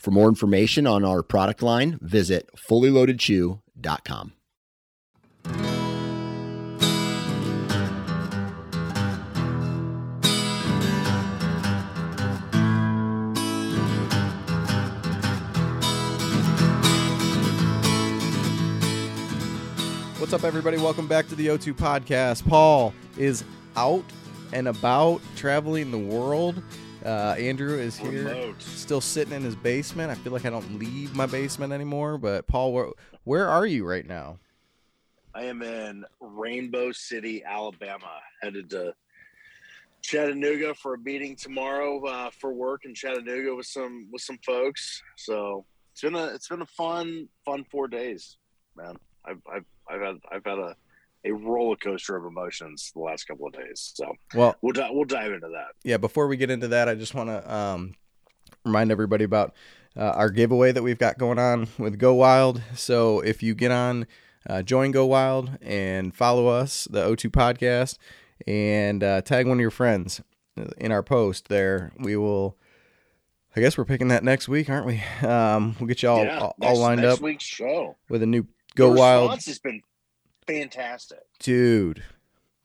For more information on our product line, visit fullyloadedchew.com. What's up, everybody? Welcome back to the O2 podcast. Paul is out and about traveling the world. Uh, Andrew is here, Remote. still sitting in his basement. I feel like I don't leave my basement anymore. But Paul, where, where are you right now? I am in Rainbow City, Alabama, headed to Chattanooga for a meeting tomorrow uh, for work in Chattanooga with some with some folks. So it's been a it's been a fun fun four days, man. I've I've, I've had I've had a a roller coaster of emotions the last couple of days. So Well, we'll di- we'll dive into that. yeah. Before we get into that, I just want to um, remind everybody about uh, our giveaway that we've got going on with Go Wild. So if you get on, uh, join Go Wild and follow us, the O2 podcast, and uh, tag one of your friends in our post there. We will. I guess we're picking that next week, aren't we? Um, we'll get you all yeah, all, next, lined next up week's show. with a new Go the Wild, has been fantastic, dude,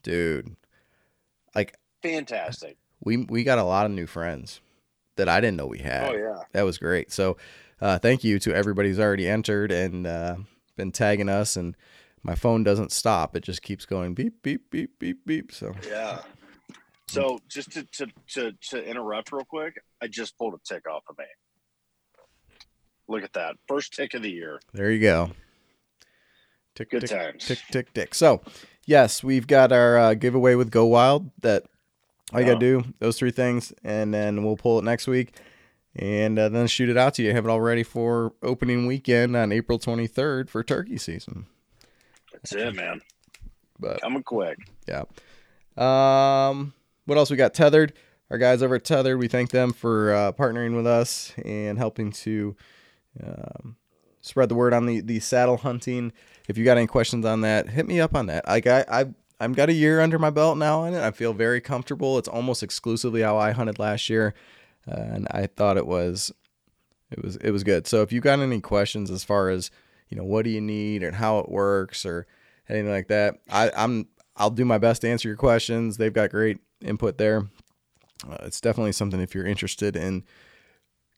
dude. Like fantastic. we we got a lot of new friends that I didn't know we had. Oh yeah. that was great. So, uh, thank you to everybody who's already entered and uh, been tagging us. And my phone doesn't stop; it just keeps going beep beep beep beep beep. So, Yeah. So just to, to to to interrupt real quick, I just pulled a tick off of me. Look at that. First tick of the year. there you go. Tick Good tick times. tick tick tick. So, yes, we've got our uh, giveaway with Go Wild. That all you gotta Oh. do those three things, and then we'll pull it next week. And uh, then shoot it out to you. Have it all ready for opening weekend on April 23rd for turkey season. That's it, man. But Coming quick. Yeah. Um, what else we got? Tethered. Our guys over at Tethered, we thank them for uh, partnering with us and helping to um, spread the word on the, the saddle hunting. If you got any questions on that, hit me up on that. Like I, I, I've got a year under my belt now on it. I feel very comfortable. It's almost exclusively how I hunted last year, uh, and I thought it was, it was, it was good. So if you got any questions as far as you know, what do you need and how it works or anything like that, I, I'm I'll do my best to answer your questions. They've got great input there. Uh, it's definitely something if you're interested in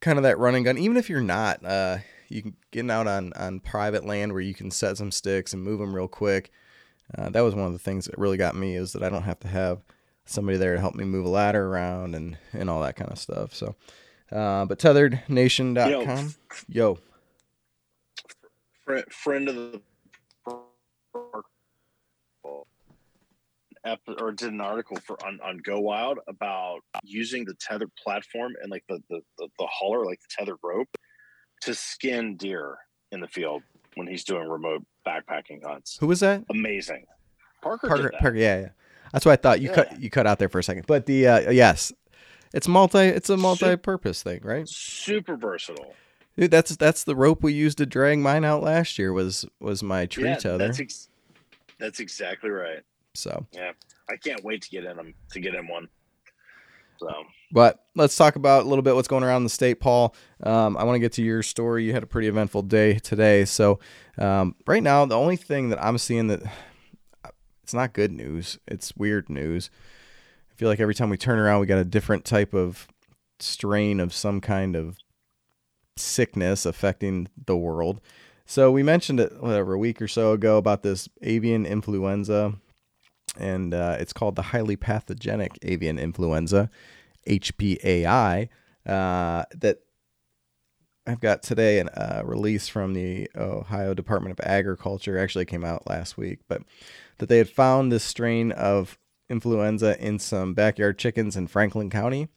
kind of that running gun, even if you're not, uh, you can get out on, on private land where you can set some sticks and move them real quick. Uh, that was one of the things that really got me is that I don't have to have somebody there to help me move a ladder around and, and all that kind of stuff. So, uh, but tetherednation.com. Yo, Friend, friend of the or did an article for on, on Go Wild about using the tethered platform and like the, the, the, the hauler, like the tethered rope, to skin deer in the field when he's doing remote backpacking hunts. who was that? Amazing. Parker, Parker. Parker, yeah, yeah. That's what I thought. You Yeah. cut you cut out there for a second, but the uh, yes, it's multi. It's a multi-purpose thing, right? Super versatile. Dude, that's that's the rope we used to drag mine out last year. Was was my tree yeah, tether? That's, ex- that's exactly right. so, Yeah. I can't wait to get in them to get in one. So but let's talk about a little bit what's going around in the state, Paul. Um, I want to get to your story. You had a pretty eventful day today. So, um, right now, the only thing that I'm seeing that it's not good news. It's weird news. I feel like every time we turn around, we got a different type of strain of some kind of sickness affecting the world. So we mentioned it whatever a week or so ago about this avian influenza, and uh, it's called the highly pathogenic avian influenza, HPAI. Uh, that I've got today a uh, release from the Ohio Department of Agriculture. Actually, came out last week, but that they had found this strain of influenza in some backyard chickens in Franklin County.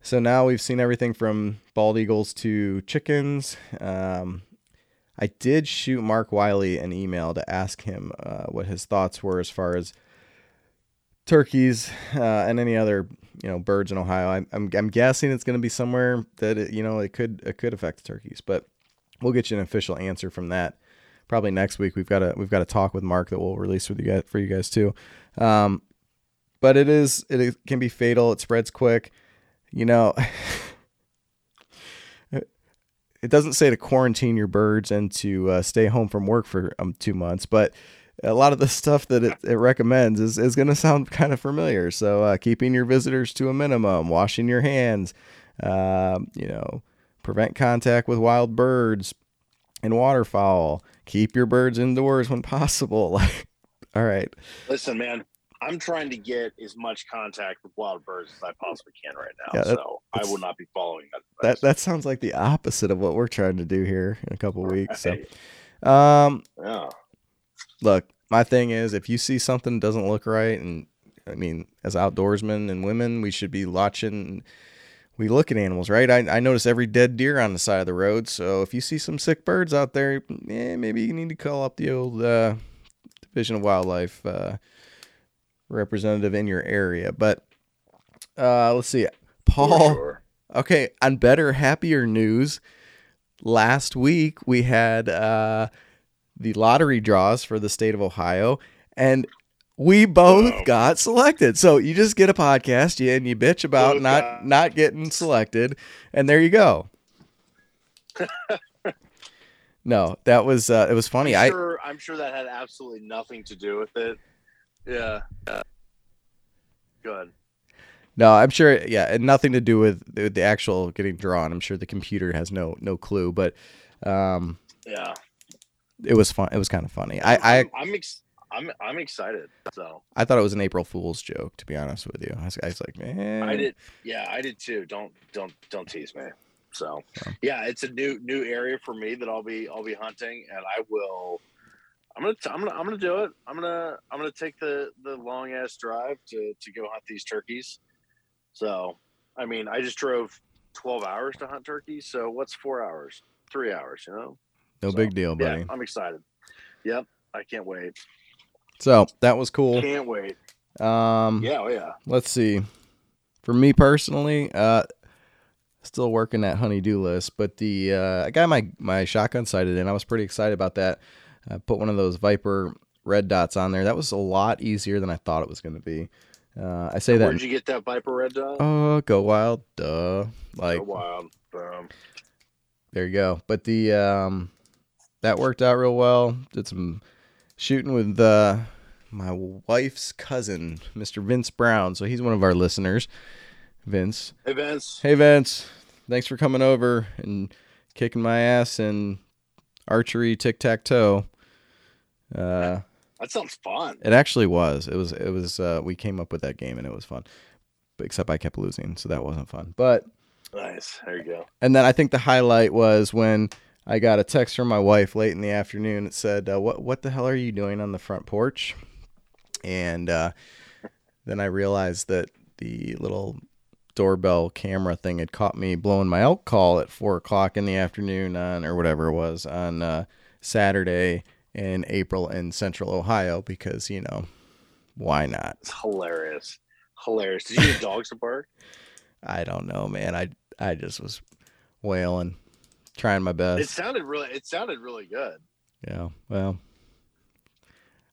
So now we've seen everything from bald eagles to chickens. Um, I did shoot Mark Wiley an email to ask him uh, what his thoughts were as far as turkeys uh, and any other you know birds in Ohio. I'm I'm, I'm guessing it's going to be somewhere that it, you know it could it could affect the turkeys, but we'll get you an official answer from that probably next week. We've got a we've got a talk with Mark that we'll release with you guys for you guys too. Um, but it is it can be fatal. It spreads quick. You know, it doesn't say to quarantine your birds and to uh, stay home from work for um, two months, but a lot of the stuff that it, it recommends is, is going to sound kind of familiar. So, uh, keeping your visitors to a minimum, washing your hands, uh, you know, prevent contact with wild birds and waterfowl, keep your birds indoors when possible. Like, all right. Listen, man, I'm trying to get as much contact with wild birds as I possibly can right now. Yeah, that- so I will not be following that. That advice. that sounds like the opposite of what we're trying to do here in a couple weeks. So, um, Yeah. Look, my thing is if you see something doesn't look right, and I mean, as outdoorsmen and women, we should be watching. We look at animals, right? I, I notice every dead deer on the side of the road. So if you see some sick birds out there, eh, maybe you need to call up the old uh, Division of Wildlife uh, representative in your area. But uh, let's see, Paul. sure. Okay, on better, happier news, last week we had uh, the lottery draws for the state of Ohio, and we both Wow. got selected. So you just get a podcast, you and you bitch about not not getting selected, and there you go. no, that was uh, it was funny. I'm I sure, I'm sure that had absolutely nothing to do with it. Yeah. yeah. Good. no, I'm sure. Yeah, and nothing to do with, with the actual getting drawn. I'm sure the computer has no no clue, but um, Yeah. It was fun. It was kind of funny. I I I'm ex- I'm I'm excited. So I thought it was an April Fool's joke, to be honest with you. I was, I was like, man, I did. Yeah, I did too. Don't don't don't tease me. So yeah, it's a new new area for me that I'll be I'll be hunting, and I will. I'm gonna t- I'm gonna I'm gonna do it. I'm gonna I'm gonna take the the long ass drive to to go hunt these turkeys. So I mean, I just drove 12 hours to hunt turkeys. So what's four hours? Three hours. You know. No So, big deal, buddy. Yeah, I'm excited. Yep, I can't wait. So that was cool. Can't wait. Um, Yeah, oh yeah. let's see. For me personally, uh, still working that honeydew list, but the uh, I got my my shotgun sighted in. I was pretty excited about that. I put one of those Viper red dots on there. That was a lot easier than I thought it was going to be. Uh, I say that. Where'd you get that Viper Red Dot? Oh, go wild, duh! Like oh, wild. Um, there you go. But the um, that worked out real well. Did some shooting with uh, my wife's cousin, Mr. Vince Brown. So he's one of our listeners. Vince, hey Vince. hey Vince, thanks for coming over and kicking my ass in archery tic tac toe. Uh, That sounds fun. it actually was. It was. It was. Uh, we came up with that game and it was fun. But except I kept losing, so that wasn't fun. But Nice. There you go. and then I think the highlight was when I got a text from my wife late in the afternoon. It said, uh, "What what the hell are you doing on the front porch?" And uh, then I realized that the little doorbell camera thing had caught me blowing my elk call at four o'clock in the afternoon on or whatever it was on uh, Saturday in April in Central Ohio because you know why not? It's hilarious. Hilarious. Did you get dogs to bark? I don't know, man. I I just was wailing, trying my best. It sounded really. It sounded really good. Yeah. Well,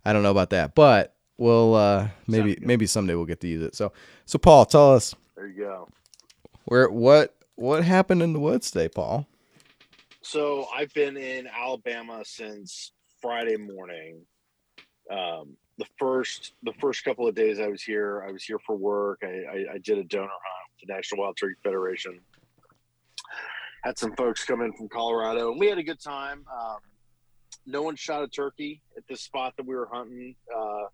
I don't know about that, but we'll uh maybe maybe someday we'll get to use it. So so Paul, tell us There you go. where what what happened in the woods today, Paul? So I've been in Alabama since Friday morning. Um, the first the first couple of days I was here, I was here for work. I, I, I did a donor hunt with the National Wild Turkey Federation. Had some folks come in from Colorado, and we had a good time. Um, no one shot a turkey at this spot that we were hunting. Uh,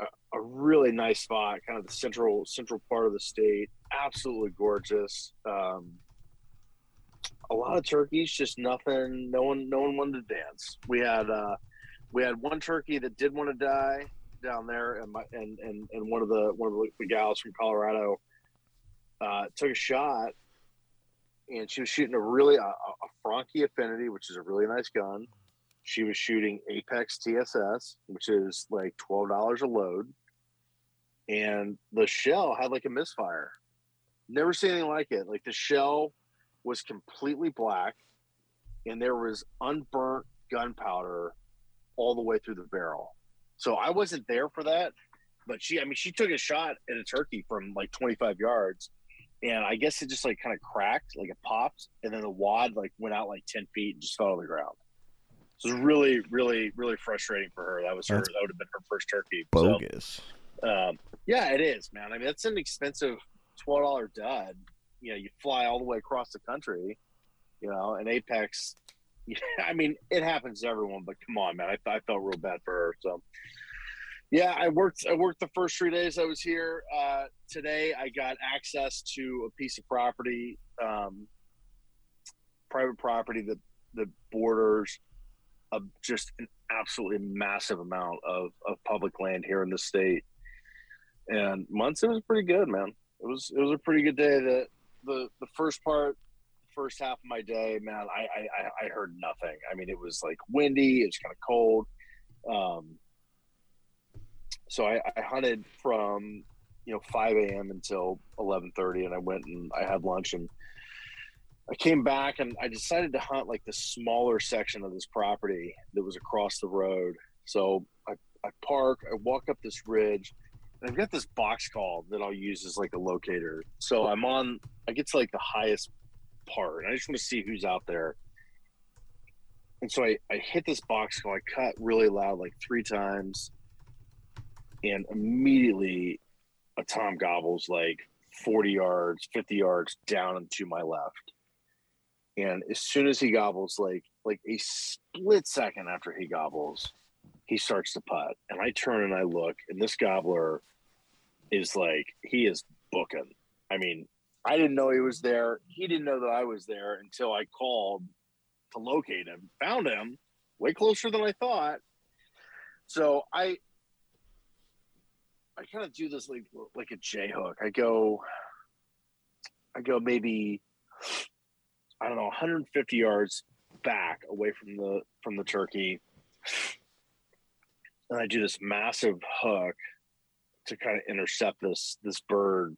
a, a really nice spot, kind of the central central part of the state. Absolutely gorgeous. Um, a lot of turkeys, just nothing. No one, no one wanted to dance. We had uh, we had one turkey that did want to die down there, and my and and, and one of the one of the, gals from Colorado uh, took a shot and she was shooting a really a, a Franchi Affinity, which is a really nice gun. She was shooting Apex TSS, which is like twelve dollars a load, and the shell had like a misfire. Never seen anything like it. Like the shell was completely black, and there was unburnt gunpowder all the way through the barrel. So I wasn't there for that, but she, I mean, she took a shot at a turkey from like 25 yards, and I guess it just like kind of cracked, like it popped, and then the wad like went out like 10 feet and just fell on the ground. So it was really, really, really frustrating for her. That was her. That's that would have been her first turkey. Bogus. So, um, yeah, it is, man. I mean, that's an expensive twelve dollar dud. You know, you fly all the way across the country. You know, and Apex. I mean, it happens to everyone, but come on, man. I, I felt real bad for her. So, yeah, I worked. I worked the first three days I was here. Uh, today, I got access to a piece of property, um, private property that that borders a, just an absolutely massive amount of, of public land here in the state. And Munson was pretty good, man. It was it was a pretty good day. The the the first part, first half of my day, man, I I, I heard nothing. I mean, it was like windy. It was kind of cold. Um, so I, I hunted from you know 5 a.m. until 11:30, and I went and I had lunch and I came back and I decided to hunt like the smaller section of this property that was across the road. So I, I park, I walk up this ridge, and I've got this box call that I'll use as like a locator. So I'm on, I get to like the highest part, and I just want to see who's out there. And so I, I hit this box call, I cut really loud like three times, and immediately a Tom gobbles like 40 yards, 50 yards down and to my left. And as soon as he gobbles like like a split second after he gobbles he starts to putt. And i turn and i look and this gobbler is like he is booking. I mean i didn't know he was there. He didn't know that i was there until i called to locate him found him way closer than i thought. So i i kind of do this like like a j hook i go i go maybe I don't know, 150 yards back away from the from the turkey, and I do this massive hook to kind of intercept this this bird,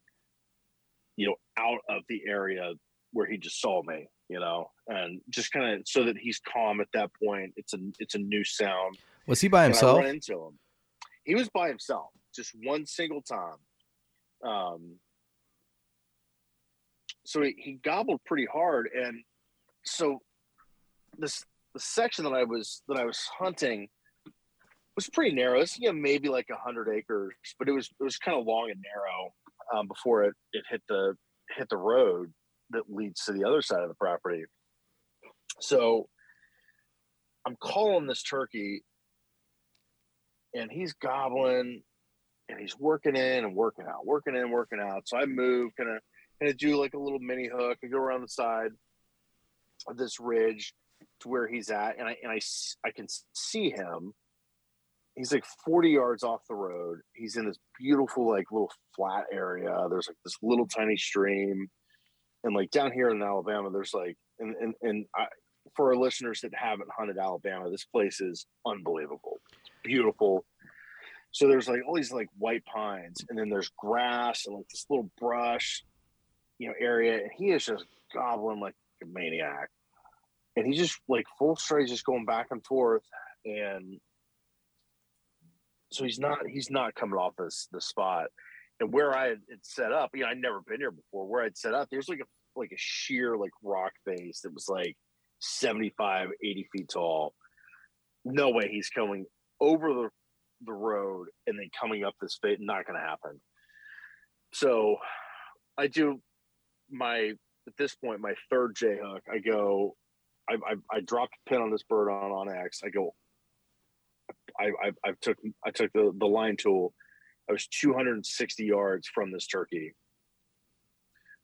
you know, out of the area where he just saw me, you know, and just kind of so that he's calm at that point. It's a it's a new sound. Was he by himself? run into him. He was by himself, just one single time. Um, so he, he gobbled pretty hard and so this the section that I was that I was hunting was pretty narrow. It's you know maybe like hundred acres, but it was it was kind of long and narrow um, before it it hit the hit the road that leads to the other side of the property. So I'm calling this turkey, and he's gobbling, and he's working in and working out, working in, working out. So I move, kind of kind of do like a little mini hook and go around the side of this ridge to where he's at, and I and I I can see him. He's like 40 yards off the road. He's in this beautiful like little flat area. There's like this little tiny stream, and like down here in Alabama, there's like and and and I, for our listeners that haven't hunted Alabama, this place is unbelievable. It's beautiful. So there's like all these like white pines, and then there's grass and like this little brush, you know, area, and he is just gobbling like a maniac. And he's just like full straight, just going back and forth. And so he's not he's not coming off this the spot. And where I had set up, you know, I'd never been here before. Where I'd set up, there's like a like a sheer like rock face that was like 75, 80 feet tall. No way he's coming over the the road and then coming up this face. Not going to happen. So I do my at this point my third J hook. I go, I, I, I dropped a pin on this bird on onX. I go, I, I, I took I took the the line tool. I was 260 yards from this turkey.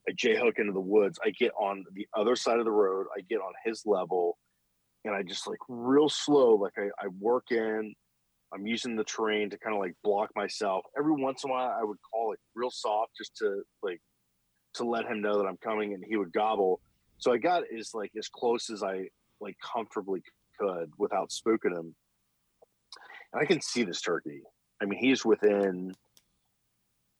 I J hook into the woods. I get on the other side of the road. I get on his level, and I just like real slow. Like I, I work in. I'm using the terrain to kind of like block myself. Every once in a while, I would call it real soft just to like to let him know that I'm coming, and he would gobble. So I got as like as close as I like comfortably could without spooking him. And I can see this turkey. I mean, he's within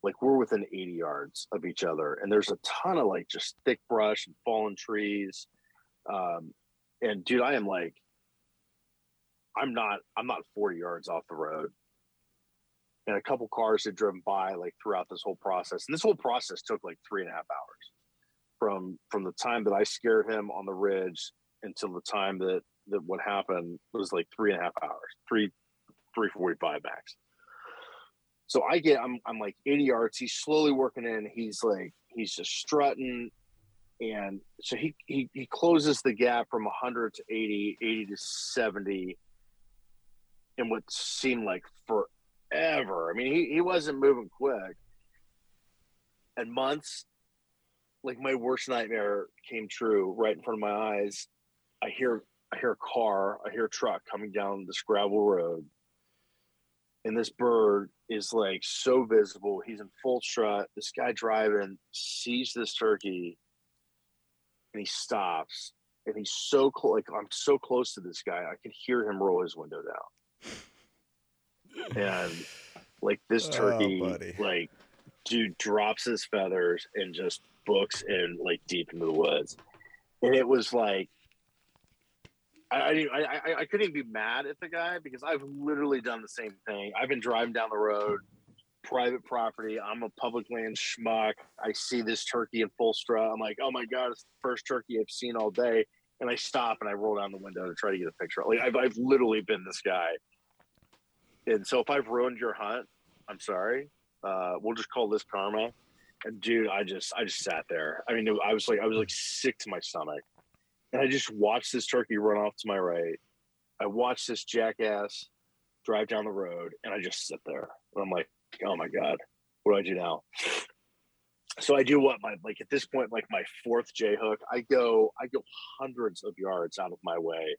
like we're within 80 yards of each other and there's a ton of like just thick brush and fallen trees um and dude i am like i'm not i'm not 40 yards off the road and a couple cars had driven by like throughout this whole process and this whole process took like three and a half hours from from the time that i scared him on the ridge until the time that that what happened was like three and a half hours three 345 max so I get, I'm, I'm like 80 yards. He's slowly working in. He's like, he's just strutting. And so he, he, he closes the gap from 100 to 80, 80 to 70 in what seemed like forever. I mean, he, he wasn't moving quick. And months, like my worst nightmare came true right in front of my eyes. I hear, I hear a car, I hear a truck coming down this gravel road and this bird is like so visible. He's in full strut. This guy driving sees this turkey and he stops. And he's so close, like I'm so close to this guy, I can hear him roll his window down. And like this oh, turkey, oh, like dude drops his feathers and just books in like deep into the woods. And it was like I, I, I, I couldn't even be mad at the guy because I've literally done the same thing. I've been driving down the road, private property. I'm a public land schmuck. I see this turkey in full strut. I'm like, oh my god, it's the first turkey I've seen all day. And I stop and I roll down the window to try to get a picture. Like I've, I've literally been this guy. And so if I've ruined your hunt, I'm sorry. Uh, we'll just call this karma. And dude, I just I just sat there. I mean, I was like I was like sick to my stomach and I just watched this turkey run off to my right. I watched this jackass drive down the road, and I just sit there. And I'm like, oh my god, what do I do now? So I do what my like at this point, like my fourth J hook. I go, I go hundreds of yards out of my way.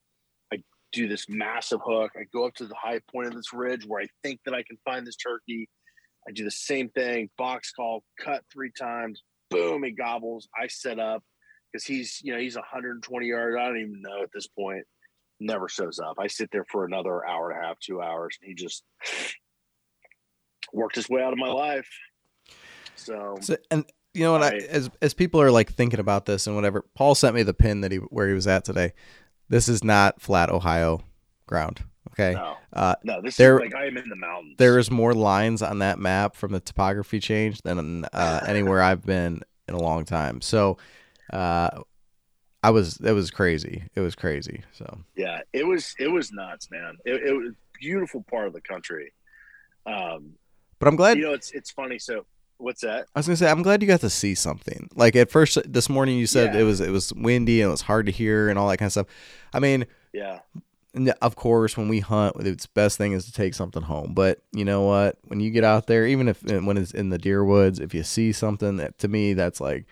I do this massive hook. I go up to the high point of this ridge where I think that I can find this turkey. I do the same thing, box call, cut three times, boom, he gobbles. I set up because he's you know he's 120 yards. I don't even know at this point. Never shows up. I sit there for another hour and a half, two hours, and he just worked his way out of my life. So, so and you know what? I, I, as as people are like thinking about this and whatever, Paul sent me the pin that he where he was at today. This is not flat Ohio ground. Okay. No, uh, no this there, is like I am in the mountains. There is more lines on that map from the topography change than uh, anywhere I've been in a long time. So uh, I was it was crazy. It was crazy. So yeah, it was it was nuts, man. It, it was beautiful part of the country. Um, but I'm glad you know it's it's funny. So what's that? I was gonna say I'm glad you got to see something. Like at first this morning you said yeah. it was it was windy and it was hard to hear and all that kind of stuff. I mean, yeah. Of course, when we hunt, it's best thing is to take something home. But you know what? When you get out there, even if when it's in the deer woods, if you see something that to me that's like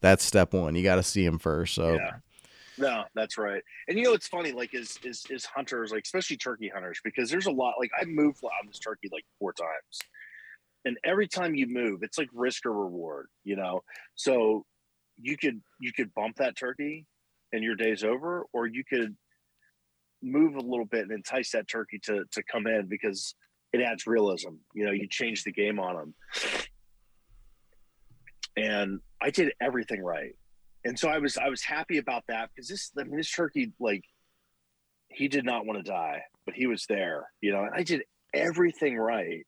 that's step one. You got to see him first. So. Yeah. No, that's right. And you know, it's funny, like is is is hunters, like especially turkey hunters, because there's a lot. Like I moved on this turkey like four times, and every time you move, it's like risk or reward. You know, so you could you could bump that turkey, and your day's over, or you could move a little bit and entice that turkey to to come in because it adds realism. You know, you change the game on them and I did everything right. And so I was I was happy about that because this I mean this turkey like he did not want to die, but he was there, you know, and I did everything right.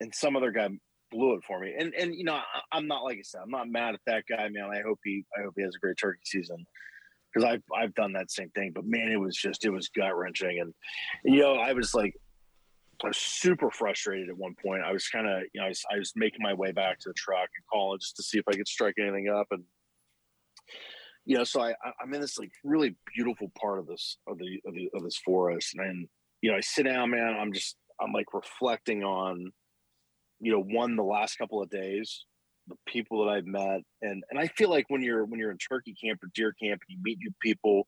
And some other guy blew it for me. And and you know, I, am not like I said, I'm not mad at that guy, man. I hope he I hope he has a great turkey season. Because I've I've done that same thing. But man, it was just it was gut wrenching. And you know, I was like I was super frustrated at one point. I was kind of, you know, I was, I was making my way back to the truck and calling just to see if I could strike anything up. And, you know, so I, I'm in this like really beautiful part of this, of the, of, the, of this forest. And, you know, I sit down, man, I'm just, I'm like reflecting on, you know, one, the last couple of days, the people that I've met. And, and I feel like when you're, when you're in turkey camp or deer camp, and you meet new people,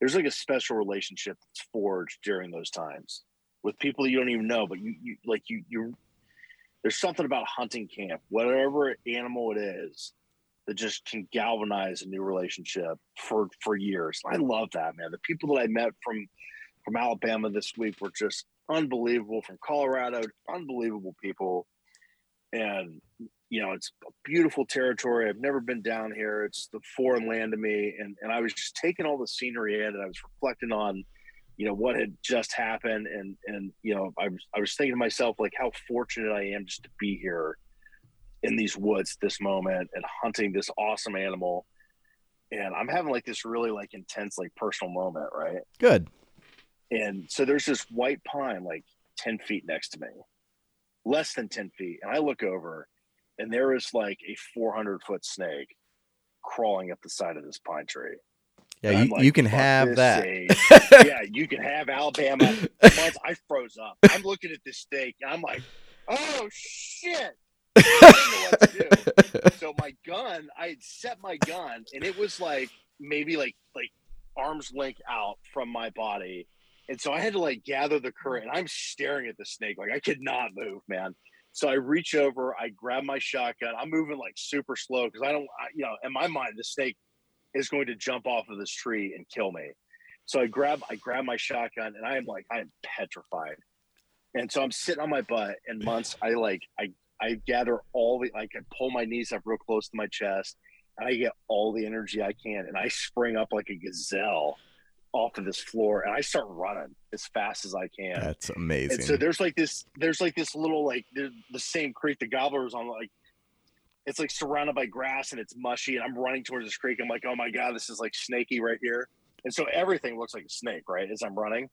there's like a special relationship that's forged during those times with people you don't even know, but you, you like you you there's something about hunting camp, whatever animal it is, that just can galvanize a new relationship for for years. I love that, man. The people that I met from from Alabama this week were just unbelievable. From Colorado, unbelievable people, and you know it's a beautiful territory. I've never been down here. It's the foreign land to me, and and I was just taking all the scenery in, and I was reflecting on you know what had just happened and and you know I was I was thinking to myself like how fortunate I am just to be here in these woods this moment and hunting this awesome animal and I'm having like this really like intense like personal moment right Good. and so there's this white pine like 10 feet next to me less than 10 feet and I look over and there is like a 400 foot snake crawling up the side of this pine tree Yeah, you, like, you can have that. yeah, you can have Alabama. Once I froze up. I'm looking at this steak and I'm like, oh shit. I know what to do. So my gun, I had set my gun and it was like maybe like like arm's length out from my body. And so I had to like gather the current. I'm staring at the snake like I could not move, man. So I reach over, I grab my shotgun. I'm moving like super slow because I don't, I, you know, in my mind, the snake is going to jump off of this tree and kill me. So I grab I grab my shotgun and I am like I am petrified. And so I'm sitting on my butt and months I like I I gather all the like I pull my knees up real close to my chest and I get all the energy I can and I spring up like a gazelle off of this floor and I start running as fast as I can. That's amazing. And so there's like this, there's like this little like the, the same creek the gobbler's on like it's like surrounded by grass and it's mushy and I'm running towards this creek. I'm like, oh my god, this is like snaky right here. And so everything looks like a snake, right? As I'm running,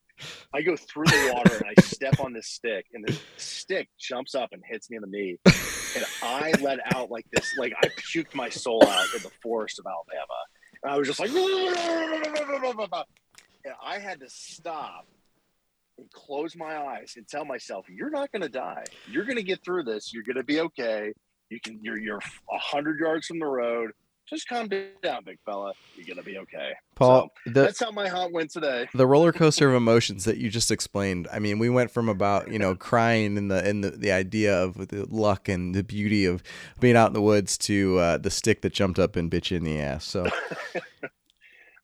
I go through the water and I step on this stick, and the stick jumps up and hits me in the knee. And I let out like this, like I puked my soul out in the forest of Alabama. And I was just like, I had to stop and close my eyes and tell myself, "You're not going to die. You're going to get through this. You're going to be okay. You can. You're you're a hundred yards from the road. Just calm down, big fella. You're going to be okay." Paul, So, the that's how my hunt went today. the roller coaster of emotions that you just explained. I mean, we went from about you know crying in the in the, the idea of the luck and the beauty of being out in the woods to uh, the stick that jumped up and bit you in the ass. So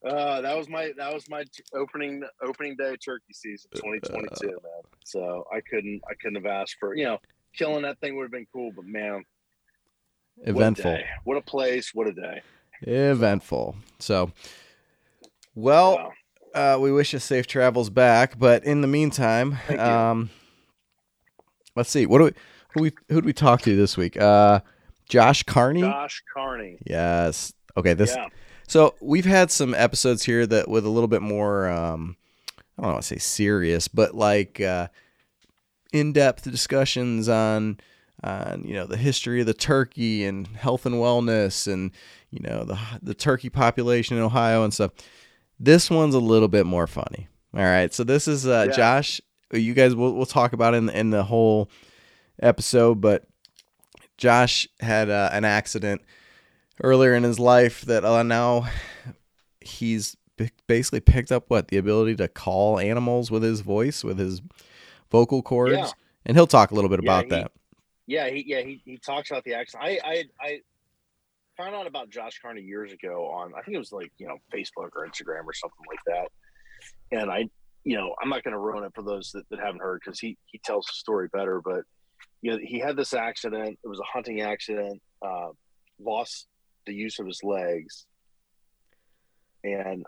Uh, that was my that was my t- opening opening day of turkey season Uh, 2022, man. So I couldn't I couldn't have asked for you know killing that thing would have been cool, but man, what a eventful. What a place, what a day. eventful. So well, Wow. uh, we wish you safe travels back. But in the meantime, um, let's see. What do we who we who do we talk to this week? Uh, Josh Carney. Josh Carney. Yes. Okay. This. yeah. So we've had some episodes here that with a little bit more, um, I don't want to say serious, but like uh, in-depth discussions on, on you know the history of the turkey and health and wellness and you know the the turkey population in Ohio and stuff. This one's a little bit more funny. All right, so this is uh, Yeah. Josh. You guys, we'll we'll talk about it in in the whole episode, but Josh had uh, an accident earlier in his life that uh, now he's b- basically picked up what the ability to call animals with his voice with his vocal cords Yeah. and he'll talk a little bit Yeah, about he- that Yeah, he yeah he, he talks about the accident. I I I found out about Josh Carney years ago on I think it was like you know Facebook or Instagram or something like that, and I you know I'm not going to ruin it for those that, that haven't heard because he he tells the story better, but you know he had this accident. It was a hunting accident. Uh, lost the use of his legs, and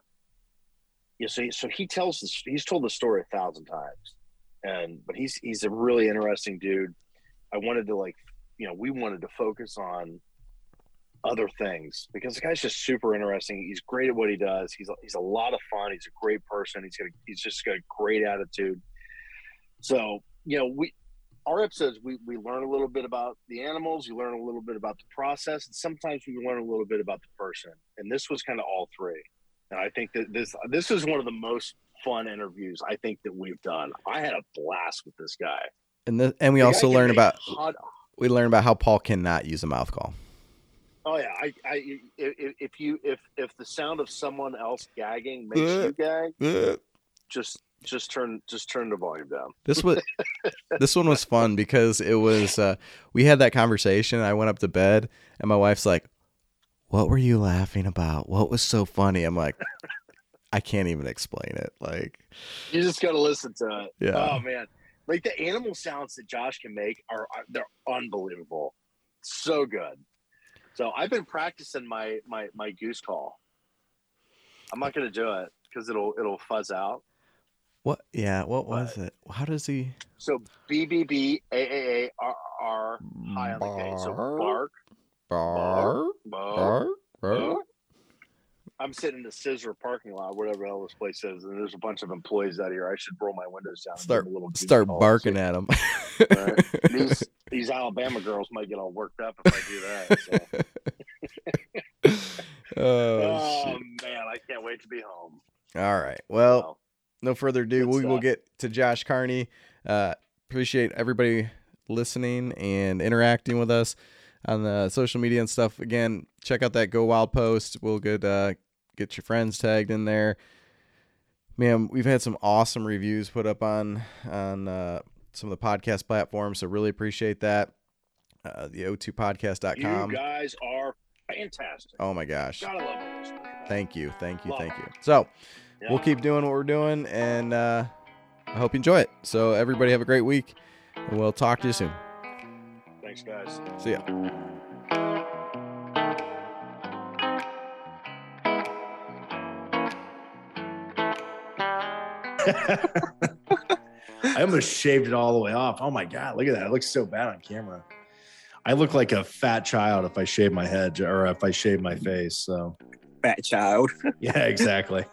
so he, so he tells this. He's told the story a thousand times, and but he's he's a really interesting dude. I wanted to like, you know, we wanted to focus on other things because the guy's just super interesting. He's great at what he does. He's he's a lot of fun. He's a great person. He's got a, he's just got a great attitude. So you know, we our episodes we we learn a little bit about the animals. You learn a little bit about the process, and sometimes we learn a little bit about the person. And this was kind of all three. And I think that this this is one of the most fun interviews I think that we've done. I had a blast with this guy. and the, and we The also learn about hot we learn about how Paul cannot use a mouth call Oh yeah, I, I, if, if you, if, if the sound of someone else gagging makes you gag, just, just turn, just turn the volume down. This was this one was fun because it was uh, we had that conversation. I went up to bed and my wife's like, what were you laughing about? What was so funny? I'm like, I can't even explain it. Like, You just got to listen to it. Yeah. Oh man, like the animal sounds that Josh can make are are- they're unbelievable. So good. So I've been practicing my my my goose call. I'm not gonna do it because it'll it'll fuzz out. What? Yeah, what uh, was it? How does he? So B B B A A A R R high on the gate. So bark, bark, bark, bark, bark. bark. I'm sitting in the scissor parking lot, whatever the hell this place is, and there's a bunch of employees out here. I should roll my windows down. Start them a little start barking at them. Right. these these Alabama girls might get all worked up if I do that. So. oh, Oh, man, I can't wait to be home. All right. Well, So, no further ado, Good we will get to Josh Carney. Uh, appreciate everybody listening and interacting with us on the social media and stuff. Again, check out that Go Wild post. We'll get uh, get your friends tagged in there. Man, we've had some awesome reviews put up on on uh, some of the podcast platforms, so really appreciate that. Uh, the o2podcast.com. you guys are fantastic. Oh my gosh. Gotta love Thank you. Thank you. Love Thank you. So. We'll keep doing what we're doing and uh, I hope you enjoy it. So everybody have a great week and we'll talk to you soon. Thanks, guys. See ya. I almost shaved it all the way off. Oh my god, look at that! It looks so bad on camera. I look like a fat child if I shave my head or if I shave my face. So fat child. yeah, exactly.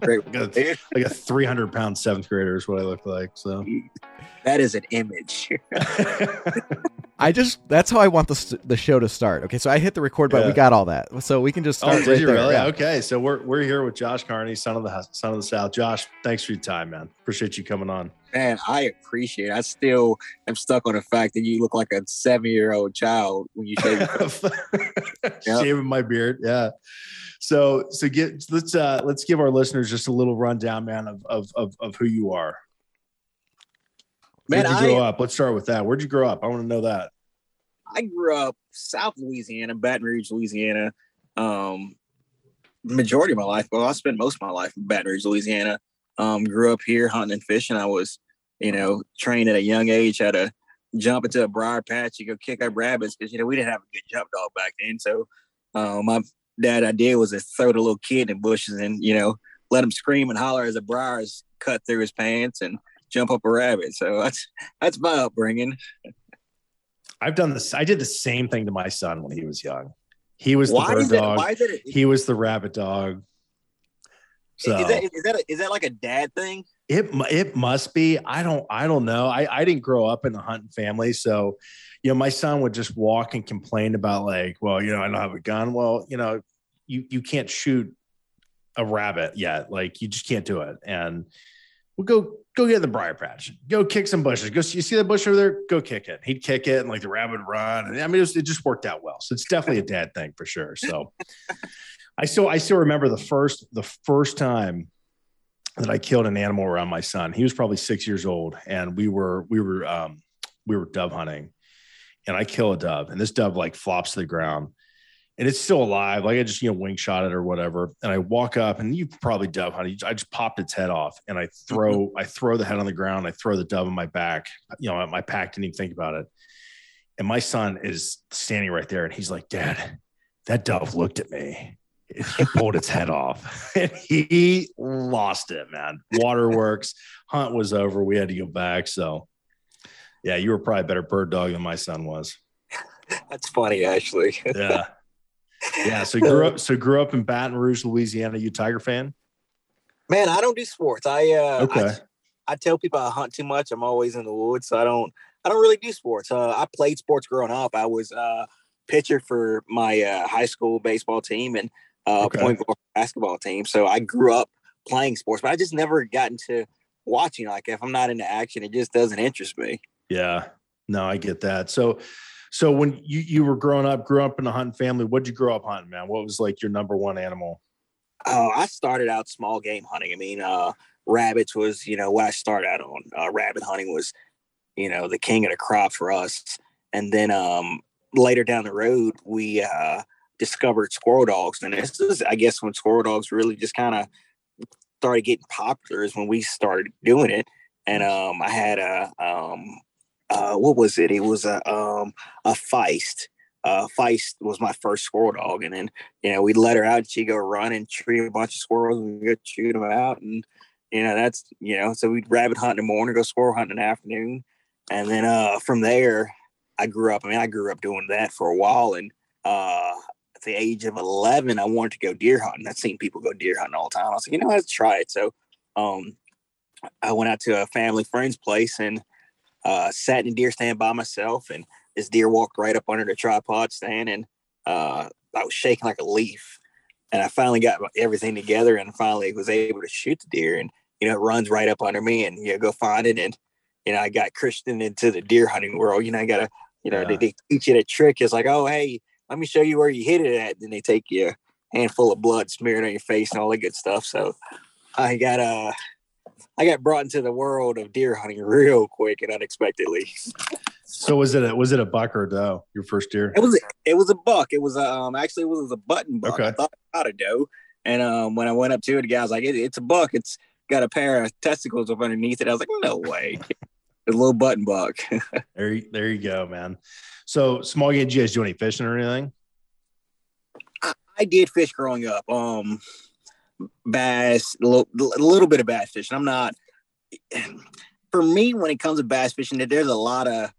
Great. like a, like a 300 pound seventh grader is what I look like. So That is an image. I just that's how I want the the show to start. Okay, so I hit the record button. We got all that. So we can just oh, start did right you there. really? Yeah. Okay, so we're we're here with Josh Carney, son of the son of the South. Josh, thanks for your time, man. Appreciate you coming on. Man, I appreciate it. I still am stuck on the fact that you look like a seven year old child when you shave your Shaving my beard, yeah. So so get let's uh let's give our listeners just a little rundown, man, of of of, of who you are. Man, Where'd you grow I, up? Let's start with that. Where'd you grow up? I want to know that. I grew up South Louisiana, Baton Rouge, Louisiana. Um, majority of my life, well, I spent most of my life in Baton Rouge, Louisiana. Um, grew up here hunting and fishing. I was, you know, trained at a young age how to jump into a briar patch and go kick up rabbits because you know we didn't have a good jump dog back then. So, um, my dad idea was to throw the little kid in bushes and you know let him scream and holler as the briars cut through his pants and jump up a rabbit. So that's that's my upbringing. I've done this. I did the same thing to my son when he was young. He was the Why bird it? dog. Why is it? He was the rabbit dog. So is that is that a, is that like a dad thing? it it must be. I don't I don't know. I I didn't grow up in a hunting family, so you know my son would just walk and complain about like, well, you know, I don't have a gun. Well, you know, you you can't shoot a rabbit yet. Like you just can't do it. And we'll go go get the briar patch. Go kick some bushes. Go see you see the bush over there. Go kick it. He'd kick it, and like the rabbit would run. And I mean, it, was, it just worked out well. So it's definitely a dad thing for sure. So I still I still remember the first the first time that I killed an animal around my son. He was probably six years old, and we were we were um, we were dove hunting, and I kill a dove, and this dove like flops to the ground, and it's still alive. Like I just you know wing shot it or whatever, and I walk up, and you probably dove hunted. I just popped its head off, and I throw I throw the head on the ground. I throw the dove on my back. You know my pack didn't even think about it, and my son is standing right there, and he's like, "Dad, that dove looked at me." He pulled its head off and he lost it, man. Waterworks hunt was over. We had to go back. So, yeah, you were probably a better bird dog than my son was. That's funny, actually. Yeah. Yeah. So grew up, so grew up in Baton Rouge, Louisiana. You Tiger fan? Man, I don't do sports. I uh, Okay. I, I tell people I hunt too much. I'm always in the woods, so I don't. I don't really do sports. Uh, I played sports growing up. I was uh, pitcher for my uh, high school baseball team and uh, Okay. point guard basketball team. So I grew up playing sports, but I just never got into watching. Like if I'm not into action, it just doesn't interest me. Yeah. No, I get that. So, so when you, you were growing up, grew up in a hunting family, what'd you grow up hunting, man? What was like your number one animal? Uh, I started out small game hunting. I mean, uh, rabbits was, you know, what I started out on. Uh, rabbit hunting was, you know, the king of the crop for us. And then um, later down the road, we uh, discovered squirrel dogs, and this is, I guess, when squirrel dogs really just kind of started getting popular is when we started doing it. And um, I had a um, uh, what was it? It was a um, a feist. Uh, Feist was my first squirrel dog, and then you know we'd let her out, and she'd go run and treat a bunch of squirrels, and we'd go shoot them out, and you know that's you know so we'd rabbit hunt in the morning, go squirrel hunt in the afternoon, and then uh, from there I grew up. I mean, I grew up doing that for a while, and uh, at the age of eleven, I wanted to go deer hunting. I've seen people go deer hunting all the time. I was like, you know, let's try it. So, um, I went out to a family friend's place and uh, sat in a deer stand by myself, and this deer walked right up under the tripod stand, and uh, I was shaking like a leaf. And I finally got everything together, and finally was able to shoot the deer. And you know, it runs right up under me, and you know, go find it. And you know, I got Christian into the deer hunting world. You know, I got to, you know, yeah. they, they, teach you the trick. It's like, oh, hey, let me show you where you hit it at. Then they take you a handful of blood smeared on your face and all that good stuff. So I got uh I got brought into the world of deer hunting real quick and unexpectedly. So was it a, was it a buck or a doe? Your first deer? It was a, it was a buck. It was a, um actually it was a button buck. Okay. I thought about a doe, and um when I went up to it, the guy was like, it, "It's a buck. It's got a pair of testicles up underneath it." I was like, "No way." a little button buck. there, there you go, man. So small game, did you guys do any fishing or anything? I, I did fish growing up. Um, bass, a little, a little bit of bass fishing. I'm not. For me, when it comes to bass fishing, there's a lot of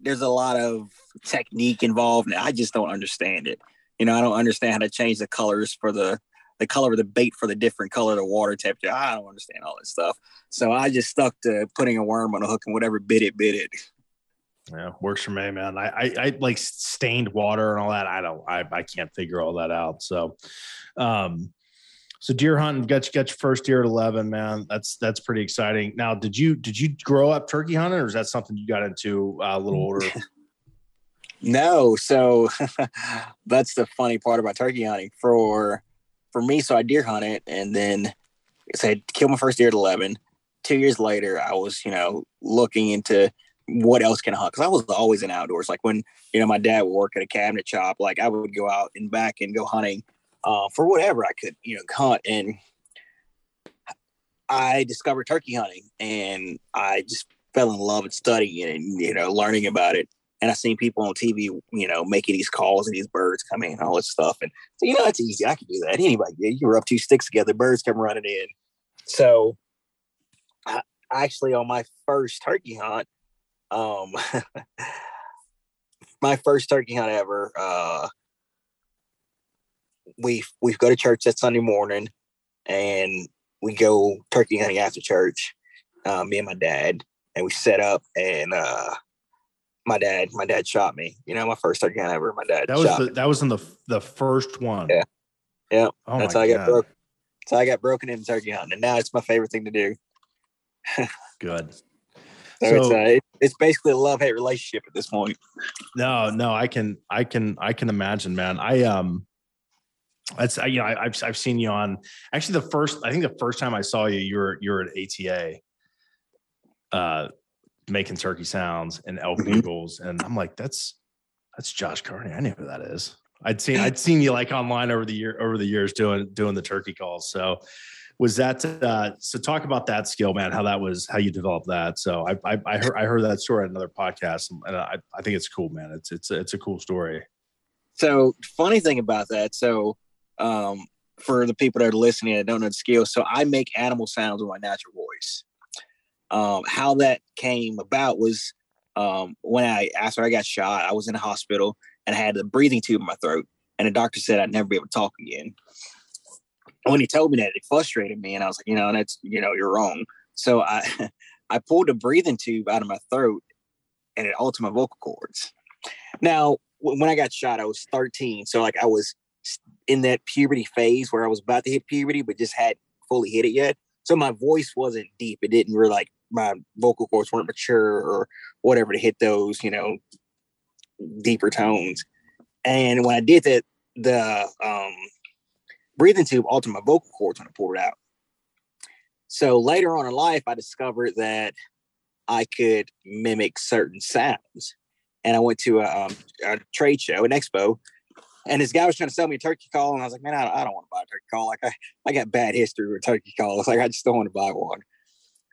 there's a lot of technique involved, and I just don't understand it. You know, I don't understand how to change the colors for the the color of the bait for the different color of the water temperature. I don't understand all this stuff. So I just stuck to putting a worm on a hook and whatever bit it, bit it. Yeah, works for me, man. I, I, I like stained water and all that. I don't, I, I can't figure all that out. So, um, so deer hunting, got you got your first deer at eleven, man. That's that's pretty exciting. Now, did you did you grow up turkey hunting, or is that something you got into uh, a little older? no, so that's the funny part about turkey hunting. For for me, so I deer hunted, and then so I killed my first deer at eleven. Two years later, I was you know looking into what else can I hunt? Because I was always in outdoors. Like when you know my dad would work at a cabinet shop, like I would go out and back and go hunting uh, for whatever I could, you know, hunt. And I discovered turkey hunting, and I just fell in love with studying and you know learning about it. And I seen people on TV, you know, making these calls and these birds coming and all this stuff. And so, you know, it's easy. I can do that. Anybody, you rub two sticks together, birds come running in. So, I, actually, on my first turkey hunt, um, my first turkey hunt ever. Uh, we we go to church that Sunday morning, and we go turkey hunting after church. Uh, me and my dad, and we set up, and uh, my dad, my dad shot me. You know, my first turkey hunt ever. My dad. That was the, that was in the the first one. Yeah, yeah. Oh That's how I got broke. So I got broken into turkey hunting, and now it's my favorite thing to do. Good. So, so it's, uh, it's basically a love hate relationship at this point. No, no, I can, I can, I can imagine, man. I um, that's you know I, have I've seen you on actually the first I think the first time I saw you you were you were at ATA, uh, making turkey sounds and elk mm-hmm. eagles, and I'm like that's that's Josh Carney. I know who that is. I'd seen I'd seen you like online over the year over the years doing doing the turkey calls. So was that uh, so talk about that skill man how that was how you developed that so i i, I heard i heard that story at another podcast and i i think it's cool man it's it's it's a cool story so funny thing about that so um for the people that are listening that don't know the skill so i make animal sounds with my natural voice um how that came about was um when i after i got shot i was in a hospital and i had a breathing tube in my throat and the doctor said i'd never be able to talk again when he told me that, it frustrated me, and I was like, you know, that's you know, you're wrong. So I I pulled a breathing tube out of my throat, and it altered my vocal cords. Now, when I got shot, I was 13, so like I was in that puberty phase where I was about to hit puberty, but just hadn't fully hit it yet. So my voice wasn't deep. It didn't really like my vocal cords weren't mature or whatever to hit those, you know, deeper tones. And when I did that, the um breathing tube altered my vocal cords when I pulled it out. So later on in life, I discovered that I could mimic certain sounds. And I went to a, um, a trade show, an expo, and this guy was trying to sell me a turkey call, and I was like, man, I don't, I don't want to buy a turkey call. Like I, I got bad history with turkey calls. Like I just don't want to buy one.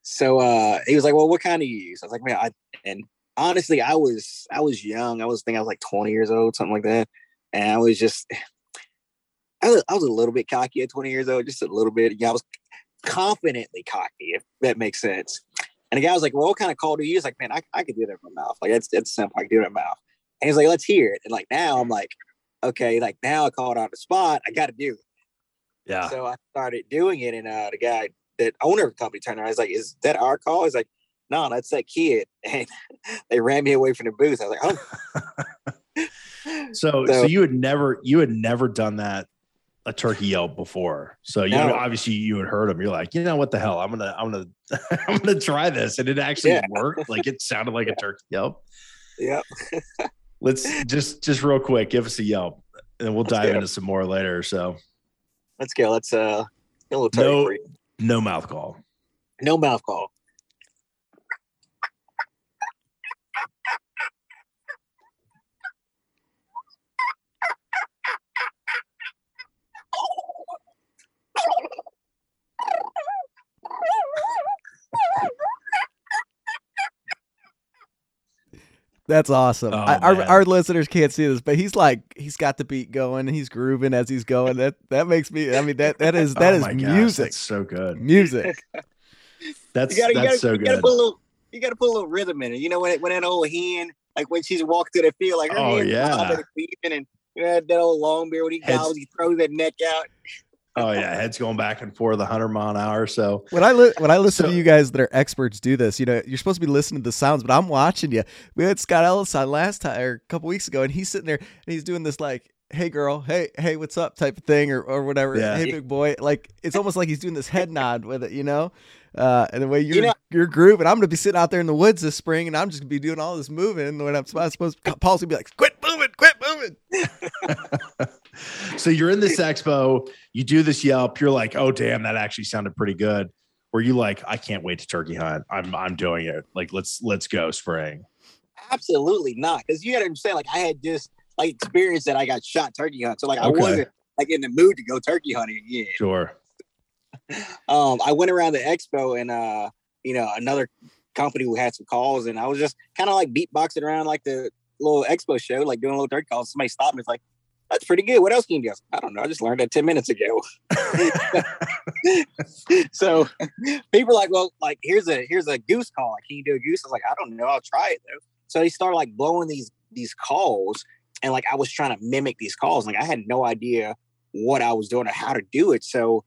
So uh, he was like, well, what kind do you use? I was like, man, I and honestly, I was I was young. I was thinking I was like 20 years old, something like that, and I was just. I was, I was a little bit cocky at 20 years old, just a little bit. Yeah, I was confidently cocky, if that makes sense. And the guy was like, Well, what kind of call do you use? Like, man, I, I could do that in my mouth. Like, it's, it's simple. I do it in my mouth. And he's like, Let's hear it. And like, now I'm like, Okay, like now I called out the spot. I got to do it. Yeah. So I started doing it. And uh, the guy, that owner of the company turned around. I was like, Is that our call? He's like, No, that's that kid. And they ran me away from the booth. I was like, Oh. so, so, so you had never, you had never done that a turkey yelp before. So you No. know, obviously you had heard him. You're like, you know what the hell? I'm gonna, I'm gonna, I'm gonna try this, and it actually Yeah. worked. Like it sounded like a turkey yelp. Yep. Let's just, just real quick, give us a yelp, and we'll Let's dive into some more later. So Let's go. Let's uh, a little No. no mouth call. No mouth call. That's awesome. Oh, I, our, our listeners can't see this, but he's like he's got the beat going. He's grooving as he's going. That that makes me. I mean that that is that Oh is my gosh, music. That's so good. Music. That's you gotta, you that's gotta, so you gotta good. put a little, you gotta put a little rhythm in it. You know when when that old hen, like when she's walked to the field, like her Oh, yeah. and you know, that old long beard when he Heads- goes, he throws that neck out. Oh yeah, heads going back and forth, 100 mile an hour. So When I li- when I listen So- to you guys that are experts do this, you know, you're supposed to be listening to the sounds, but I'm watching you. We had Scott Ellis on last time or a couple weeks ago, and he's sitting there and he's doing this like, "Hey girl, hey hey, what's up?" type of thing or or whatever. Yeah. Hey big boy, like it's almost like he's doing this head nod with it, you know. Uh, and the way you're know- you're grooving, I'm gonna be sitting out there in the woods this spring, and I'm just gonna be doing all this moving. When I'm supposed, Paul's gonna be like, "Quit moving, quit moving." so you're in this expo, you do this yelp, you're like, oh damn, that actually sounded pretty good. Were you like, I can't wait to turkey hunt. I'm I'm doing it. Like let's let's go spring. Absolutely not, because you gotta understand. Like I had just like experienced that I got shot turkey hunt, so like I Okay. wasn't like in the mood to go turkey hunting again. Sure. um, I went around the expo and uh, you know, another company who had some calls, and I was just kind of like beatboxing around like the little expo show, like doing a little turkey calls. Somebody stopped me, it's like, "That's pretty good. What else can you do?" I, don't know. I just learned that ten minutes ago. so people are like, "Well, like here's a here's a goose call. Like, can you do a goose?" I was like, "I don't know. I'll try it though." So they started like blowing these these calls, and like I was trying to mimic these calls. Like I had no idea what I was doing or how to do it. So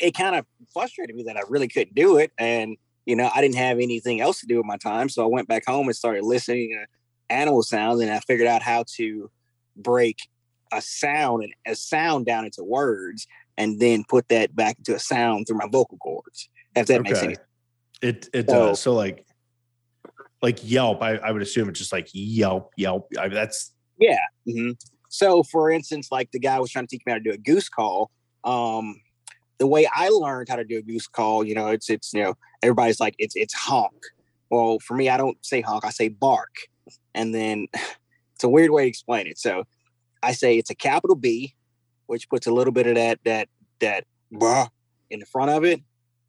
it kind of frustrated me that I really couldn't do it. And, you know, I didn't have anything else to do with my time. So I went back home and started listening to animal sounds and I figured out how to break a sound and a sound down into words and then put that back into a sound through my vocal cords. If that makes Okay. any It it So- does. So like like Yelp, I, I would assume it's just like Yelp, Yelp. I, that's hmm So, for instance, like the guy was trying to teach me how to do a goose call. Um, the way I learned how to do a goose call, you know, it's it's you know everybody's like it's it's honk. Well, for me, I don't say honk. I say bark, and then it's a weird way to explain it. So, I say it's a capital B, which puts a little bit of that that that bah in the front of it,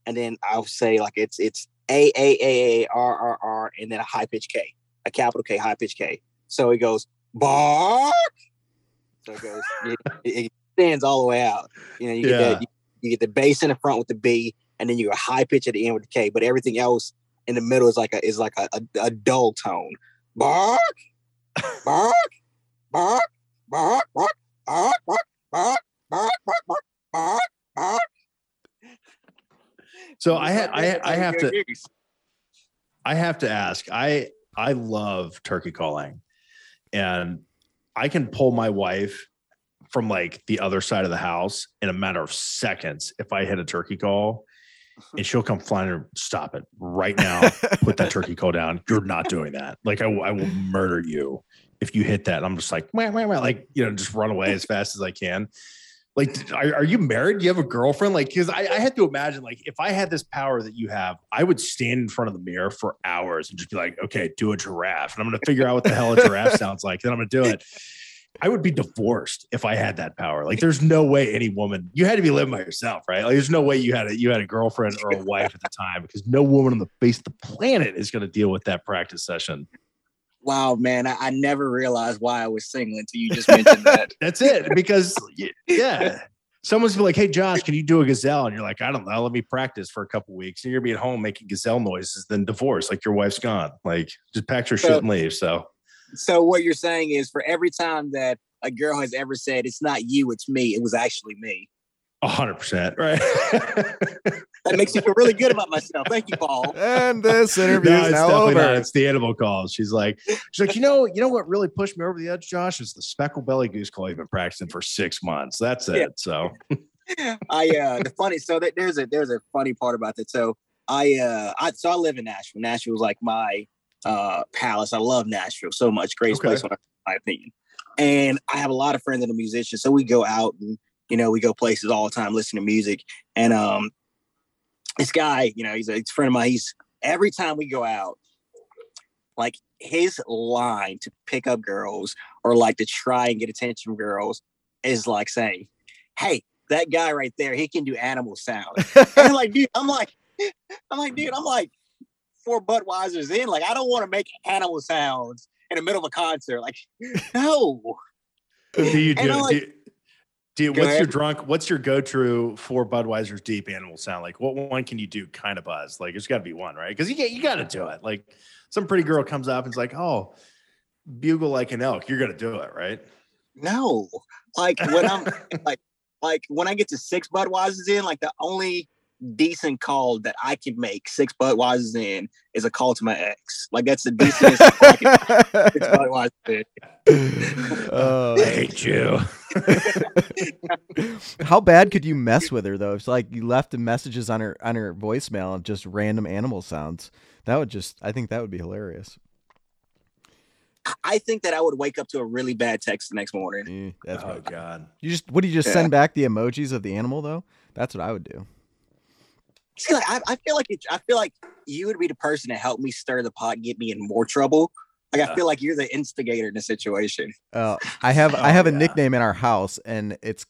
and then I'll say like it's it's a a a a r r r, and then a high pitch K, a capital K, high pitch K. So it goes bark. So it goes, it, it stands all the way out. You know, you get Yeah. that, you, you get the bass in the front with the B, and then you go high pitch at the end with the K. But everything else in the middle is like a is like a, a, a dull tone. Bark, so I, ha- I, I have to I have to ask. I I love turkey calling, and I can pull my wife from like the other side of the house in a matter of seconds if I hit a turkey call and she'll come flying. and Stop it right now! Put that turkey call down. You're not doing that. Like I, will- I will murder you if you hit that. I'm just like, wah, wah, wah, like you know, just run away as fast as I can. Like, are, are you married? Do you have a girlfriend? Like, because I, I had to imagine, like, if I had this power that you have, I would stand in front of the mirror for hours and just be like, okay, do a giraffe. And I'm going to figure out what the hell a giraffe sounds like. Then I'm going to do it. I would be divorced if I had that power. Like, there's no way any woman. You had to be living by yourself, right? Like, there's no way you had a you had a girlfriend or a wife at the time because no woman on the face of the planet is going to deal with that practice session. Wow, man, I, I never realized why I was single until you just mentioned that. That's it. Because yeah, someone's be like, "Hey, Josh, can you do a gazelle?" And you're like, "I don't know. Let me practice for a couple weeks." And you're gonna be at home making gazelle noises, then divorce, like your wife's gone. Like, just pack your shit and leave. So So what you're saying is, for every time that a girl has ever said, "It's not you, it's me," it was actually me. a hundred percent, right? That makes me feel really good about myself. Thank you, Paul. And this interview no, is it's now over. not. It's the animal calls. She's like, she's like, you know, you know what really pushed me over the edge, Josh, is the speckled belly goose call you've been practicing for six months. That's it. Yeah. So I uh the funny so that there's a there's a funny part about that. So I uh I so I live in Nashville. Nashville is like my uh palace. I love Nashville so much. Greatest Okay. place in my opinion. And I have a lot of friends that are musicians. So we go out and you know, we go places all the time, listen to music. And um this guy, you know, he's a, he's a friend of mine. He's every time we go out, like his line to pick up girls or like to try and get attention from girls is like saying, Hey, that guy right there, he can do animal sound. And I'm like, dude, I'm like, I'm like, dude, I'm like four Budweisers in. Like, I don't want to make animal sounds in the middle of a concert. Like, no. do you do, I'm do, you- do you- what's your drunk what's your go-to for Budweiser's deep animal sound? Like what one can you do kind of buzz? Like there's gotta be one, right? Because you get you gotta do it. Like some pretty girl comes up and's like, oh, bugle like an elk. You're gonna do it, right? No. Like when I'm like like when I get to six Budweisers in, like the only decent call that I can make six Budweisers in is a call to my ex. Like that's the decentest I can six Budweisers in. Oh. I hate you. How bad could you mess with her though? It's like you left the messages on her on her voicemail of just random animal sounds. That would just I think that would be hilarious. I think that I would wake up to a really bad text the next morning. That's oh what god. you just what do you just Yeah. send back the emojis of the animal though? That's what I would do. See, like I, I feel like it, I feel like you would be the person to help me stir the pot, get me in more trouble. Like I feel like you're the instigator in the situation. Uh, I have I Oh, have a yeah. nickname in our house, and it's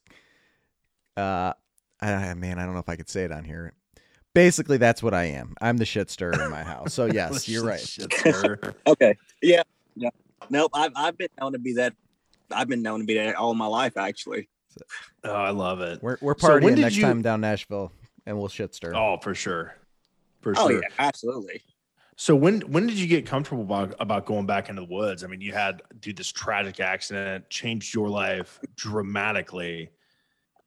uh, I, man, I don't know if I could say it on here. Basically, that's what I am. I'm the shit stirrer in my house. So yes, you're right. Shit, sir. Okay. Yeah. Yeah. Nope. I've I've been known to be that. I've been known to be that all my life, actually. oh, I love it. We're we're partying did next you- time down Nashville, and we'll shit stir. Oh, for sure. For Oh sure. yeah, absolutely. So when when did you get comfortable about, about going back into the woods? I mean, you had dude this tragic accident changed your life dramatically.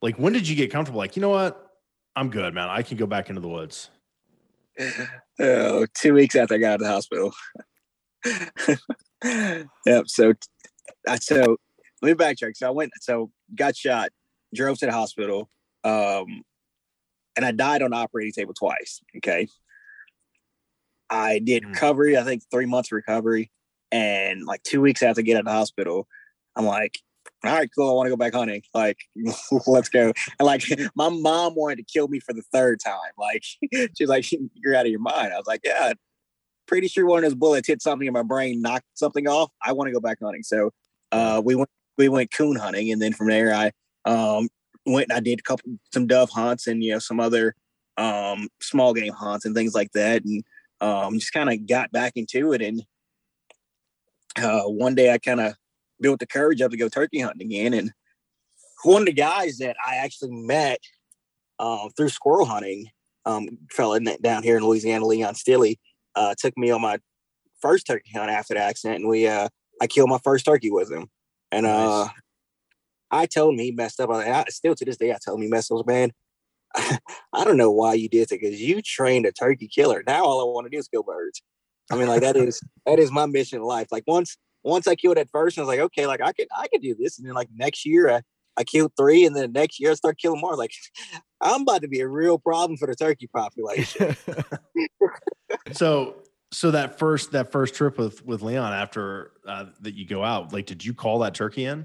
Like when did you get comfortable? Like, you know what? I'm good, man. I can go back into the woods. Oh, two weeks after I got out of the hospital. yep. So, I so let me backtrack. So I went. So got shot. Drove to the hospital. Um, and I died on the operating table twice. Okay. I did Mm. recovery. I think three months of recovery, and like two weeks after getting out of the hospital, I'm like, all right, cool. I want to go back hunting. Like, let's go. And like, my mom wanted to kill me for the third time. Like, she's like, you're out of your mind. I was like, yeah, pretty sure one of those bullets hit something in my brain, knocked something off. I want to go back hunting. So, uh, we went, we went coon hunting, and then from there, I um went and I did a couple some dove hunts and you know some other um small game hunts and things like that, and um just kind of got back into it. And uh, one day, I kind of built the courage up to go turkey hunting again. And one of the guys that I actually met um, through squirrel hunting, um, fella down here in Louisiana, Leon Stilley, uh, took me on my first turkey hunt after the accident, and we uh, I killed my first turkey with him. And uh, Nice. I told him he messed up. I, I still to this day I tell him he messed up, man. I don't know why you did it because you trained a turkey killer. Now all I want to do is kill birds. I mean, like that is that is my mission in life. Like once once I killed that first, I was like, okay, like I could I could do this. And then like next year I, I killed three, and then next year I start killing more. Like I'm about to be a real problem for the turkey population. So so that first that first trip with with Leon after uh, that you go out, like did you call that turkey in?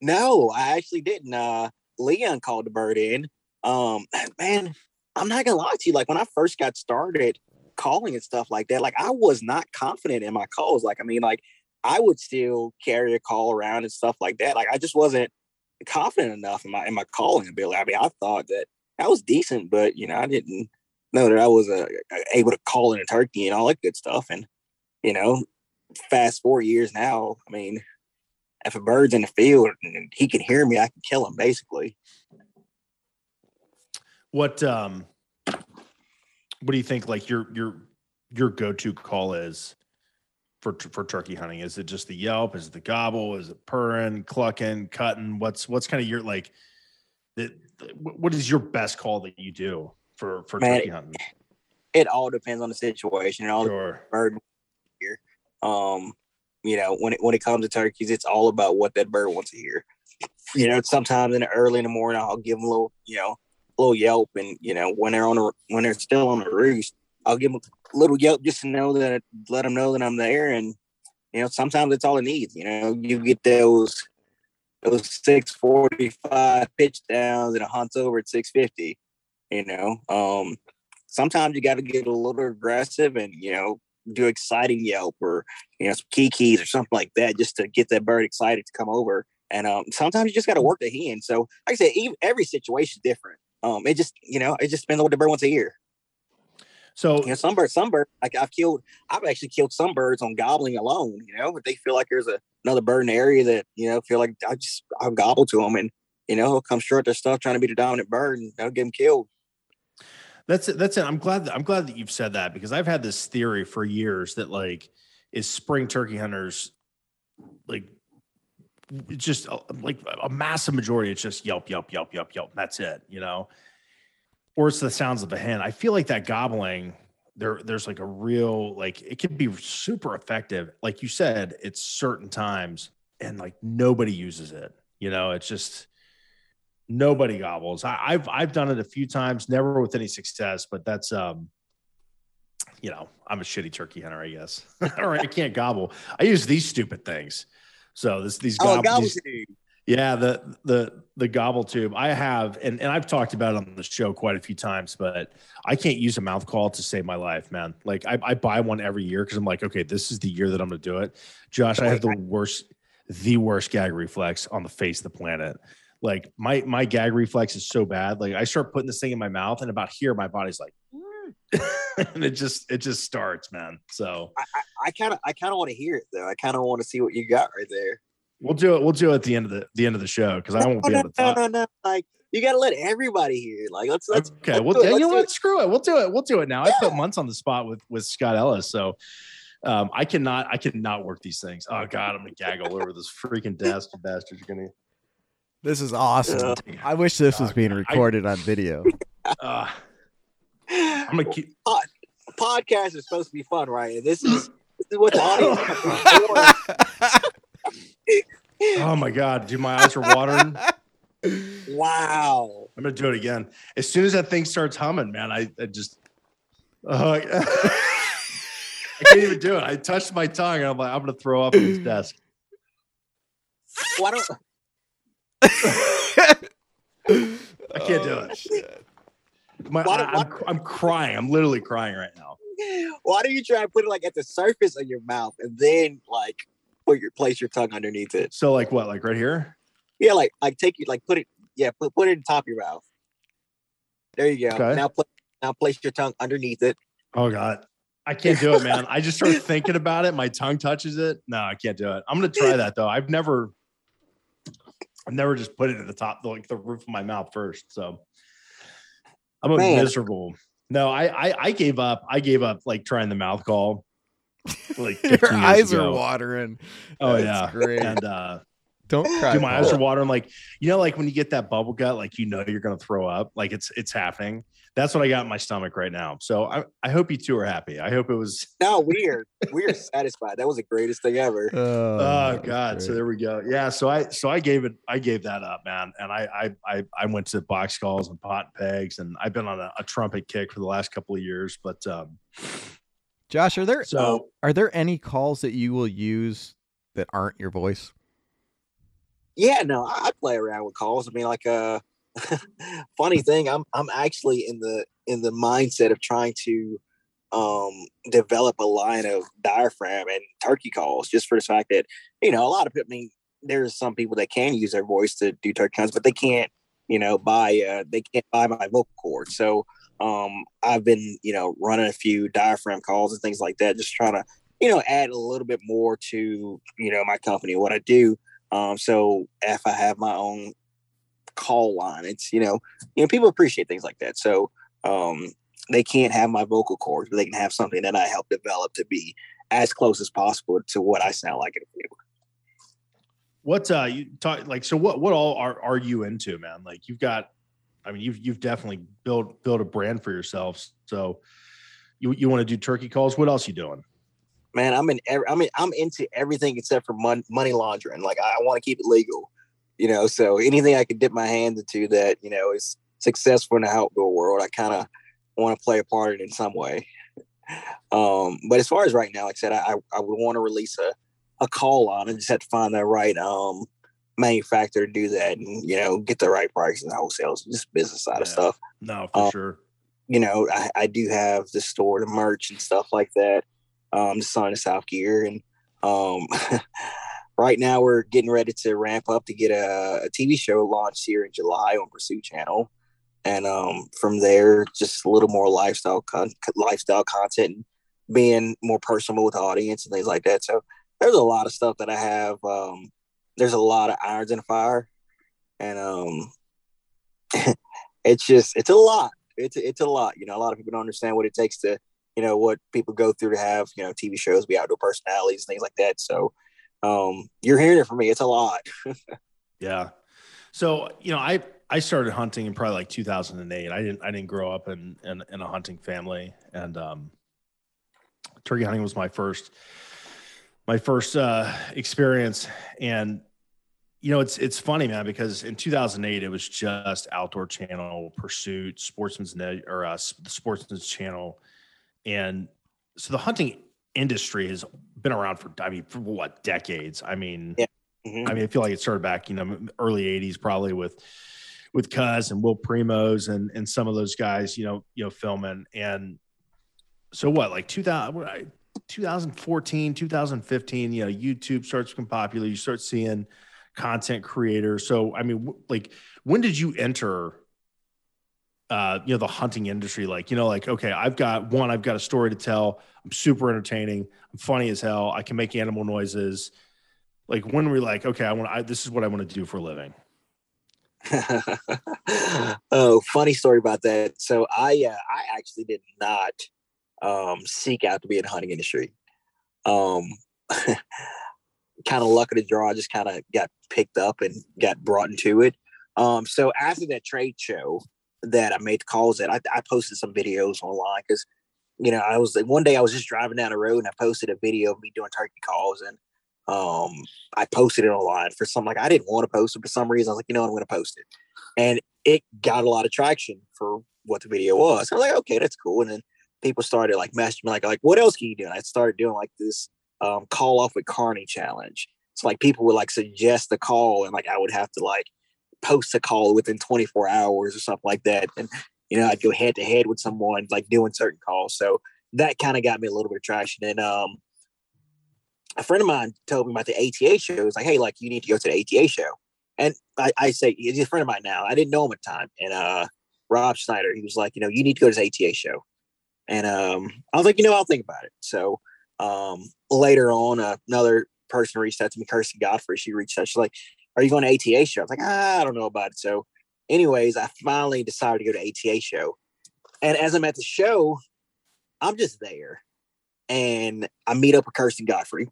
No, I actually didn't. Uh, Leon called the bird in. Um, man, I'm not gonna lie to you. Like when I first got started calling and stuff like that, like I was not confident in my calls. Like I mean, like I would still carry a call around and stuff like that. Like I just wasn't confident enough in my in my calling ability. I mean, I thought that I was decent, but you know, I didn't know that I was uh, able to call in a turkey and all that good stuff. And you know, fast four years now, I mean, if a bird's in the field and he can hear me, I can kill him basically. What um what do you think like your your your go-to call is for for turkey hunting? Is it just the yelp? Is it the gobble? Is it purring, clucking, cutting? What's what's kind of your like the, what is your best call that you do for for Man, turkey hunting? It all depends on the situation and all sure. the bird here. Um, you know, when it when it comes to turkeys, it's all about what that bird wants to hear. You know, sometimes in the early in the morning, I'll give them a little, you know, a little yelp, and you know, when they're on a when they're still on the roost, I'll give them a little yelp just to know that let them know that I'm there, and you know, sometimes it's all it needs. You know, you get those those six forty five pitch downs and it hunts over at six fifty. You know, um, sometimes you got to get a little aggressive and you know do exciting yelp or you know some key keys or something like that just to get that bird excited to come over. And um, sometimes you just got to work the hand. So, like I said, even, every situation is different. Um, it just you know it just depends on what the bird wants to hear. So you know, some birds, some birds, like I've killed, I've actually killed some birds on gobbling alone. You know, if they feel like there's a, another bird in the area that you know feel like I just I'll gobble to them, and you know he'll come short their stuff trying to be the dominant bird, and I'll get them killed. That's it. That's it. I'm glad. That, I'm glad that you've said that because I've had this theory for years that like is spring turkey hunters like it's just uh, like a massive majority. It's just yelp, yelp, yelp, yelp, yelp. That's it. You know, or it's the sounds of a hen. I feel like that gobbling there there's like a real like it can be super effective. Like you said, it's certain times and like nobody uses it. You know, it's just nobody gobbles. I, I've I've done it a few times, never with any success, but that's um you know, I'm a shitty turkey hunter, I guess. or I can't gobble. I use these stupid things. So this these, oh, gobble, these yeah, the the the gobble tube. I have, and, and I've talked about it on the show quite a few times, but I can't use a mouth call to save my life, man. Like I, I buy one every year because I'm like, okay, this is the year that I'm gonna do it. Josh, I have the worst, the worst gag reflex on the face of the planet. Like my my gag reflex is so bad. Like I start putting this thing in my mouth, and about here, my body's like, and it just it just starts, man. So I kind of I kind of want to hear it though. I kind of want to see what you got right there. We'll do it. We'll do it at the end of the the end of the show because I won't be able to talk. No, no, no. Like you got to let everybody hear. Like let's let's okay. Let's well, you know what? Screw it. We'll do it. We'll do it now. Yeah. I put months on the spot with with Scott Ellis, so um, I cannot I cannot work these things. Oh God, I'm gonna gag all over this freaking desk. You bastards are gonna. This is awesome. Yeah. I wish this was being recorded I, on video. Uh, I'm gonna keep. Pod, podcast is supposed to be fun, right? This is this is what the audience. oh my god, dude, my eyes are watering. Wow. I'm gonna do it again. As soon as that thing starts humming, man, I, I just uh, I can't even do it. I touched my tongue and I'm like, I'm gonna throw up on his desk. Why don't I can't do oh, it. Oh, my, I, I'm, I'm crying. I'm literally crying right now. Why don't you try and put it like at the surface of your mouth and then like put your place your tongue underneath it. So like what? Like right here? Yeah, like like take you like put it yeah put put it in top of your mouth. There you go. Okay. Now put now place your tongue underneath it. Oh God. I can't do it, man. I just start thinking about it. My tongue touches it. No, I can't do it. I'm gonna try that though. I've never, I've never just put it at the top, like the roof of my mouth first. So I'm a man. miserable. No, I, I I gave up. I gave up like trying the mouth call like your eyes ago. are watering. Oh That's yeah, great. And uh, don't cry. Dude, my eyes are watering. Like you know, like when you get that bubble gut, like you know you're gonna throw up. Like it's it's happening. That's what I got in my stomach right now. So I, I hope you two are happy. I hope it was. No, we are we are satisfied. That was the greatest thing ever. Oh, oh God! Great. So there we go. Yeah. So I so I gave it I gave that up, man. And I I I, I went to box calls and pot and pegs, and I've been on a, a trumpet kick for the last couple of years. But um, Josh, are there so are there any calls that you will use that aren't your voice? Yeah, no, I play around with calls. I mean, like uh funny thing, I'm I'm actually in the in the mindset of trying to um, develop a line of diaphragm and turkey calls just for the fact that, you know, a lot of people, I mean, there's some people that can use their voice to do turkey calls, but they can't, you know, buy, uh, they can't buy my vocal cord. So um, I've been, you know, running a few diaphragm calls and things like that, just trying to, you know, add a little bit more to, you know, my company, what I do. Um, so if I have my own call line, it's, you know, you know, people appreciate things like that. So, um, they can't have my vocal cords, but they can have something that I help develop to be as close as possible to what I sound like in field. What uh you talk like so what what all are are you into, man? Like you've got I mean you've you've definitely built built a brand for yourself. So you you want to do turkey calls? What else you doing? Man, I'm in every, I'm in, I'm into everything except for mon- money laundering. Like I, I want to keep it legal, you know. So anything I can dip my hands into that you know is successful in the outdoor world, I kind of want to play a part in in some way. Um, but as far as right now, like I said, I, I would want to release a, a call on and just have to find the right um, manufacturer to do that and, you know, get the right price and wholesales, just business side yeah. of stuff. No, for um, sure. You know, I, I, do have the store, the merch and stuff like that. Um, the Son of South Gear. And um, right now we're getting ready to ramp up to get a, a TV show launched here in July on Pursuit Channel and um, from there, just a little more lifestyle con- lifestyle content, being more personal with the audience and things like that. So there's a lot of stuff that I have. Um, there's a lot of irons in the fire, and um, it's just it's a lot. It's it's a lot. You know, a lot of people don't understand what it takes to you know what people go through to have you know TV shows, be outdoor personalities, things like that. So um, you're hearing it from me. It's a lot. yeah. So you know, I I started hunting in probably like 2008. I didn't I didn't grow up in in, in a hunting family, and um, turkey hunting was my first my first uh, experience. And you know, it's it's funny, man, because in 2008 it was just Outdoor Channel, Pursuit, Sportsman's Net, or uh, the Sportsman's Channel, and so the hunting industry has been around for I mean for what decades. I mean. Yeah. Mm-hmm. I mean, I feel like it started back, you know, early '80s, probably with with Cuz and Will Primos and and some of those guys, you know, you know, filming. And so what, like 2000, 2014, 2015, you know, YouTube starts becoming popular. You start seeing content creators. So I mean, like, when did you enter? Uh, you know the hunting industry like you know like okay i've got one i've got a story to tell i'm super entertaining i'm funny as hell i can make animal noises like when we're like okay i want I, this is what i want to do for a living oh, funny story about that. So I uh, I actually did not um, seek out to be in the hunting industry. Um, kind of luck of the draw. I just kind of got picked up and got brought into it. Um, so after that trade show that I made the calls that I, I posted some videos online because you know I was like one day I was just driving down the road and I posted a video of me doing turkey calls and um, I posted it online for some like I didn't want to post it for some reason. I was like, you know, I'm going to post it, and it got a lot of traction for what the video was. I was like, okay, that's cool. And then people started like messaging me like, like, what else can you do? And I started doing like this um, call off with Carney challenge. So like people would like suggest a call, and like I would have to like post a call within 24 hours or something like that, and you know I'd go head to head with someone like doing certain calls. So that kind of got me a little bit of traction. And um, a friend of mine told me about the ATA show. He was like, hey, like you need to go to the ATA show. And I, I say he's a friend of mine now. I didn't know him at the time. And uh, Rob Schneider, he was like, you know, you need to go to the ATA show. And um, I was like, you know, I'll think about it. So um, later on, uh, another person reached out to me, Kirsten Godfrey. She reached out. She's like, are you going to ATA show? I was like, ah, I don't know about it. So, anyways, I finally decided to go to ATA show. And as I'm at the show, I'm just there and I meet up with Kirsten Godfrey,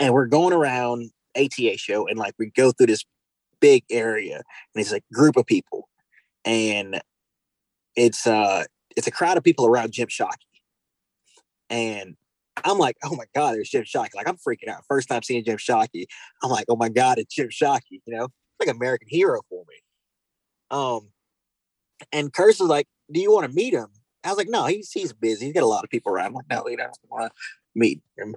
and we're going around ATA show, and like we go through this big area, and it's like group of people, and it's uh it's a crowd of people around Jim Shockey, and I'm like, oh my god, there's Jim Shockey. Like I'm freaking out. First time seeing Jim Shockey, I'm like, oh my god, it's Jim Shockey. You know, like American hero for me. Um, and Kirsten's like, do you want to meet him? I was like, no, he's he's busy. He's got a lot of people around. I'm like, no, you don't want to meet him.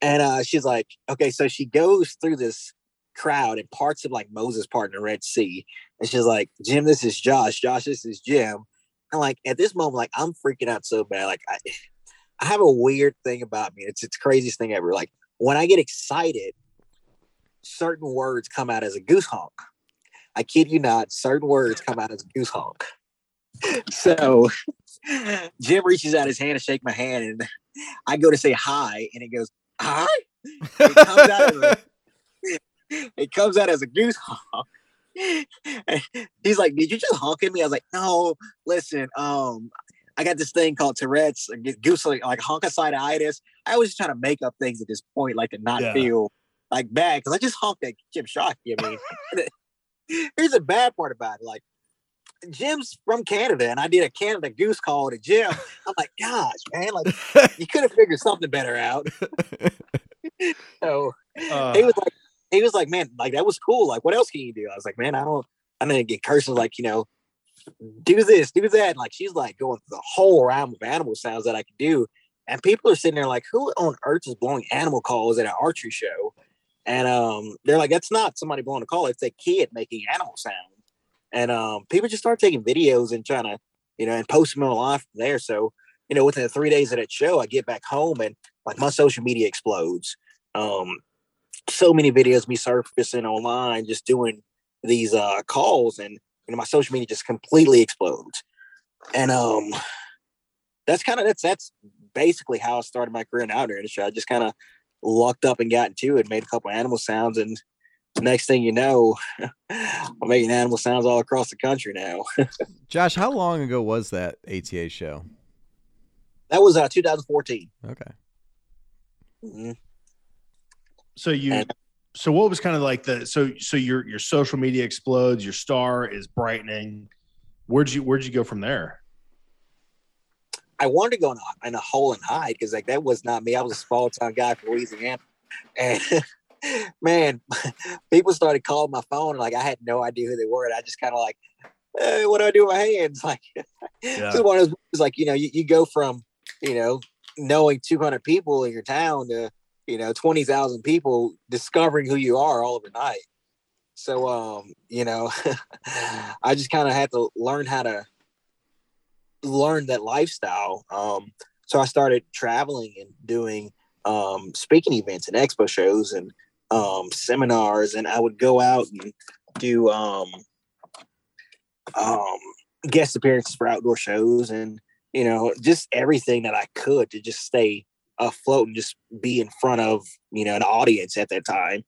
And uh, she's like, okay, so she goes through this crowd and parts of like Moses part in the Red Sea. And she's like, Jim, this is Josh. Josh, this is Jim. And like at this moment, like I'm freaking out so bad. Like I, I have a weird thing about me. It's it's the craziest thing ever. Like when I get excited, certain words come out as a goose honk. I kid you not, certain words come out as a goose honk. So Jim reaches out his hand to shake my hand, and I go to say hi, and it goes hi. It comes out as a, it comes out as a goose honk. He's like, "Did you just honk at me?" I was like, "No, listen, um, I got this thing called Tourette's, goose like, like honkocytitis. I was just trying to make up things at this point, like to not Yeah. feel like bad because I just honked at Jim Shockey. I mean, here's the bad part about it, like. Jim's from Canada, and I did a Canada goose call to Jim. I'm like, gosh, man, like you could have figured something better out. so Uh, he was like, he was like, man, like that was cool. Like, what else can you do? I was like, man, I don't, I didn't get Kirsten's like, you know, do this, do that. Like, she's like going through the whole realm of animal sounds that I could do. And people are sitting there like, who on earth is blowing animal calls at an archery show? And um, they're like, that's not somebody blowing a call. It's a kid making animal sound. And um, people just start taking videos and trying to, you know, and post them online from there. So, you know, within the three days of that show, I get back home and like my social media explodes. Um, so many videos me surfacing online, just doing these uh calls, and you know, my social media just completely explodes. And um, that's kind of that's that's basically how I started my career in the outdoor industry. I just kind of lucked up and got into it, made a couple animal sounds, and next thing you know, I'm making animal sounds all across the country now. Josh, how long ago was that ATA show? That was uh 2014. Okay. Mhm. so you and- so what was kind of like the so so your your social media explodes your star is brightening where'd you where'd you go from there I wanted to go in a, in a hole and hide because like that was not me. I was a small town guy from Louisiana, and man, people started calling my phone like I had no idea who they were, and I just kind of like, eh, what do I do with my hands? Like, Yeah. it's one of those like you know you, you go from you know knowing 200 people in your town to you know 20,000 people discovering who you are all overnight. So um, you know, I just kind of had to learn how to learn that lifestyle. Um, so I started traveling and doing um, speaking events and expo shows and um, seminars, and I would go out and do um, um, guest appearances for outdoor shows and you know just everything that I could to just stay afloat and just be in front of you know an audience at that time.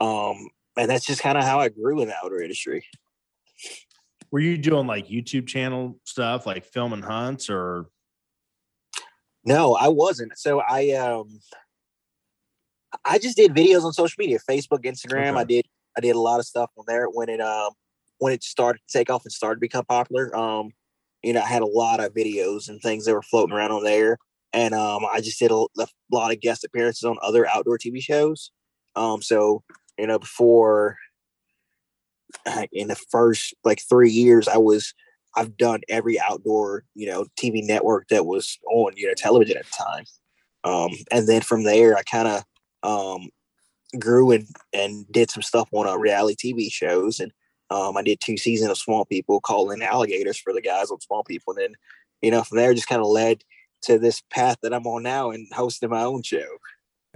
Um, and that's just kind of how I grew in the outdoor industry. were you doing like youtube channel stuff like filming hunts or No, I wasn't. So I um I just did videos on social media, Facebook, Instagram. Okay. I did I did a lot of stuff on there when it um when it started to take off and started to become popular. Um, you know, I had a lot of videos and things that were floating around on there. And um I just did a, a lot of guest appearances on other outdoor TV shows. Um, so you know, before in the first like three years, I was I've done every outdoor, you know, TV network that was on, you know, television at the time. Um, and then from there, I kind of um, grew and and did some stuff on uh, reality TV shows, and um, I did two seasons of Swamp People, calling alligators for the guys on Swamp People, and then you know from there just kind of led to this path that I'm on now and hosting my own show.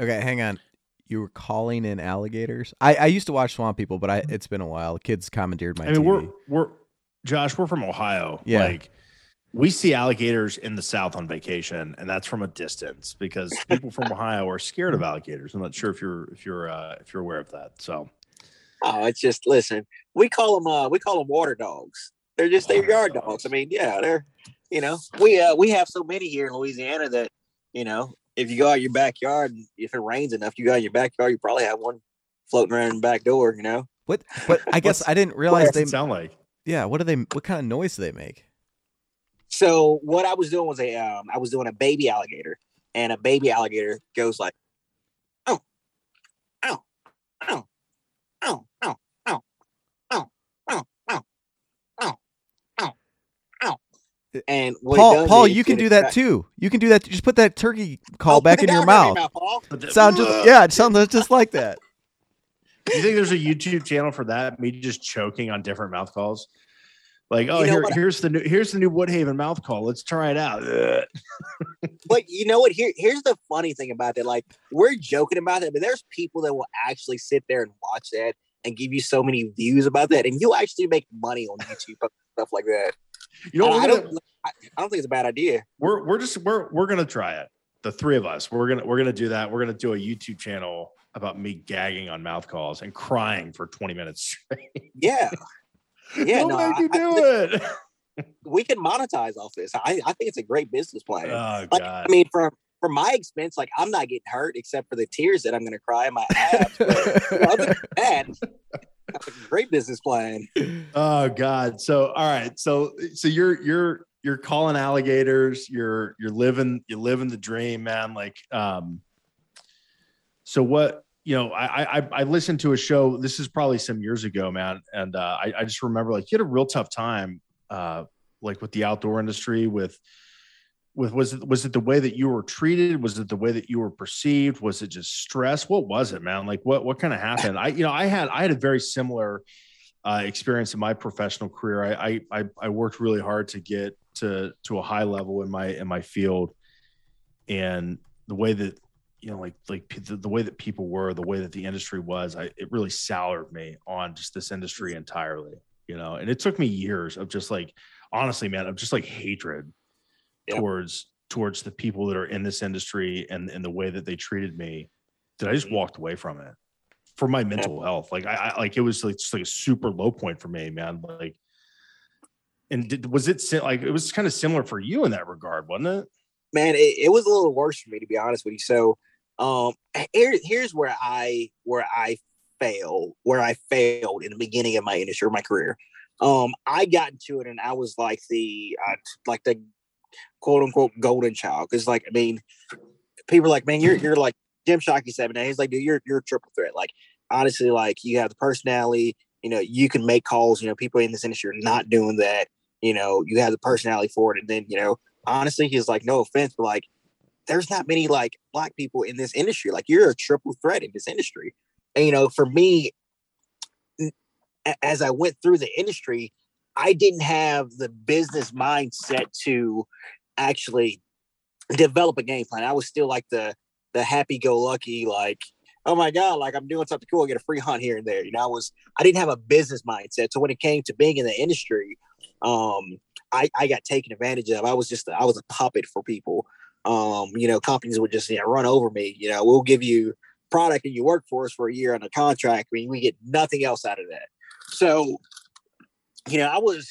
Okay, hang on. You were calling in alligators. I, I used to watch Swamp People, but I it's been a while. Kids commandeered my i mean TV. we're we're josh we're from ohio Yeah. like we see alligators in the south on vacation and that's from a distance because people from ohio are scared of alligators i'm not sure if you're if you're uh if you're aware of that so Oh, it's just listen. We call them uh, we call them water dogs. They're just they're yard dogs. dogs. I mean, yeah, they're you know we uh we have so many here in Louisiana that you know if you go out your backyard, if it rains enough, you go out your backyard, you probably have one floating around the back door. You know, What? But I guess I didn't what realize does they. it sound like Yeah. What do they? What kind of noise do they make? so what I was doing was a um I was doing a baby alligator, and a baby alligator goes like, oh, oh, oh, oh, oh, oh, oh, oh, oh, oh. And what Paul, does Paul, you can do that attract- too. You can do that. Just put that turkey call Oh, back in your down there, mouth. Paul. The- Sound just yeah, it sounds just like that. Do you think there's a YouTube channel for that? Me just choking on different mouth calls. Like, oh, You know here, what? here's the new here's the new Woodhaven mouth call. Let's try it out. But you know what? Here, here's the funny thing about that. Like we're joking about that, but there's people that will actually sit there and watch that and give you so many views about that, and you'll actually make money on YouTube stuff like that. You know, I don't, I, I don't think it's a bad idea. we're we're just we're we're gonna try it. The three of us. We're gonna we're gonna do that. We're gonna do a YouTube channel about me gagging on mouth calls and crying for 20 minutes straight. Yeah, yeah. Don't no, make I- I do it. we can monetize off this. I, I think it's a great business plan. Oh like, god. I mean, from from my expense, like I'm not getting hurt except for the tears that I'm going to cry in my abs. But, you know, other than that, great business plan. Oh God. So all right. So so you're you're you're calling alligators, you're you're living you're living the dream, man. Like um so what you know, I I I listened to a show, this is probably some years ago, man. And uh I, I just remember like you had a real tough time uh like with the outdoor industry with with was it was it the way that you were treated? Was it the way that you were perceived? Was it just stress? What was it man? Like what what kind of happened? I you know i had i had a very similar uh, experience in my professional career. I, I I worked really hard to get to to a high level in my in my field, and the way that you know like like the, the way that people were, the way that the industry was, I it really soured me on just this industry entirely. You know, and it took me years of just like honestly, man, of just like hatred Yeah. towards towards the people that are in this industry and and the way that they treated me that I just walked away from it for my mental health. Like I, I like it was like just like a super low point for me, man. Like, and did, was it like it was kind of similar for you in that regard, wasn't it? man, it, it was a little worse for me to be honest with you. So, um, here, here's where I where I fail, where I failed in the beginning of my industry, my career. Um, I got into it, and I was like the uh, like the quote unquote golden child, because like I mean, people are like, man, you're you're like Jim Shockey seven days. He's like, dude, you're you're a triple threat. Like honestly, like you have the personality. You know, you can make calls. You know, people in this industry are not doing that. You know, you have the personality for it, and then you know honestly, he's like, no offense, but like, there's not many like black people in this industry. Like, you're a triple threat in this industry. And you know, for me, as I went through the industry, I didn't have the business mindset to actually develop a game plan. I was still like the the happy go lucky, like, oh my God, like I'm doing something cool, I get a free hunt here and there. You know, I was I didn't have a business mindset. So when it came to being in the industry, um, I, I got taken advantage of. I was just I was a puppet for people. Um, you know, companies would just you know run over me. You know, we'll give you product and you work for us for a year on a contract. I mean, we get nothing else out of that. So, you know, I was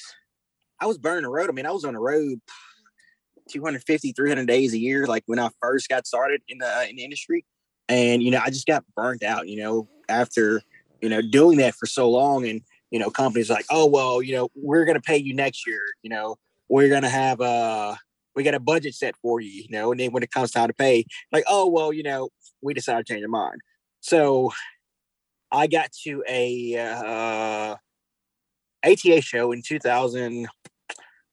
I was burning the road. I mean, I was on the road 250, 300 days a year, like when I first got started in the in the industry. And you know, I just got burnt out. You know, after you know doing that for so long, and you know, companies like, oh well, you know, we're gonna pay you next year. You know, we're gonna have a we got a budget set for you. You know, and then when it comes time to pay, like, oh well, you know, we decided to change our mind. So I got to a uh, ATA show in 2000.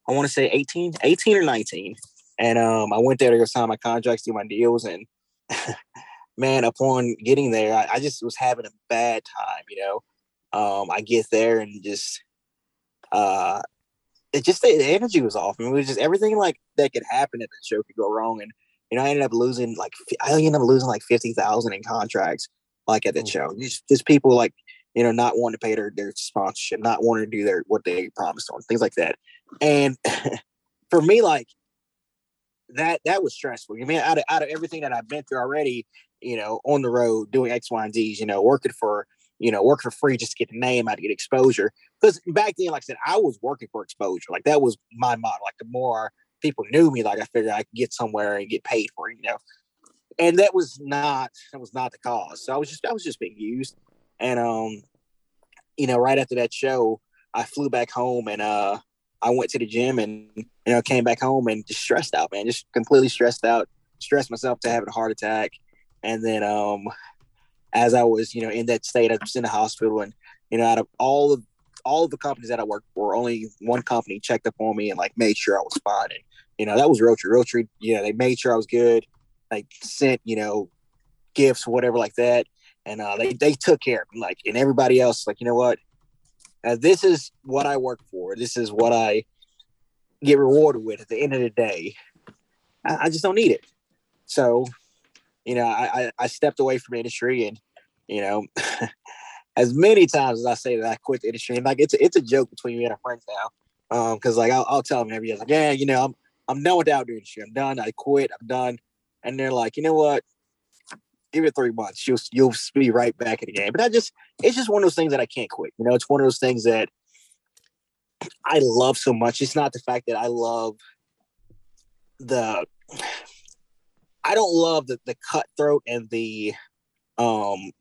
I want to say 18, 18 or 19. And um, I went there to go sign my contracts, do my deals, and man, upon getting there, I, I just was having a bad time. You know, um, I get there and just uh, it just the, the energy was off. I mean, it was just everything like that could happen at the show could go wrong, and you know, I ended up losing like I ended up losing like fifty thousand in contracts, like at that Ooh. show. Just, just people like you know not wanting to pay their their sponsorship, not wanting to do their what they promised on, things like that. And for me, like that that was stressful. I mean, out of out of everything that I've been through already, you know, on the road doing X, Y, and Z's, you know, working for you know, working for free just to get the name out to get exposure. Because back then, like I said, I was working for exposure. Like that was my model. Like the more people knew me, like I figured I could get somewhere and get paid for it, you know. And that was not that was not the cause. So I was just I was just being used. And um, you know, right after that show, I flew back home and uh I went to the gym and you know came back home and just stressed out, man, just completely stressed out, stressed myself to having a heart attack. And then um as I was, you know, in that state, I was in the hospital and you know, out of all of all of the companies that I worked for, only one company checked up on me and like made sure I was fine. And you know, that was real Rotary. Rotary, you know, they made sure I was good. They sent, you know, gifts, whatever like that. And uh, they, they took care of me. Like, and everybody else, like, you know what? uh, this is what I work for. This is what I get rewarded with at the end of the day. I, I just don't need it. So, you know, I, I, I stepped away from industry and, you know, as many times as I say that I quit the industry, and like it's a, it's a joke between me and our friends now. Um, cause like I'll, I'll tell them every year, like, yeah, you know, I'm, I'm done with the outdoor industry. I'm done. I quit. I'm done. And they're like, you know what? Give it three months. You'll, you'll be right back in the game. But I just, it's just one of those things that I can't quit. You know, it's one of those things that I love so much. It's not the fact that I love the I don't love the, the cutthroat and the um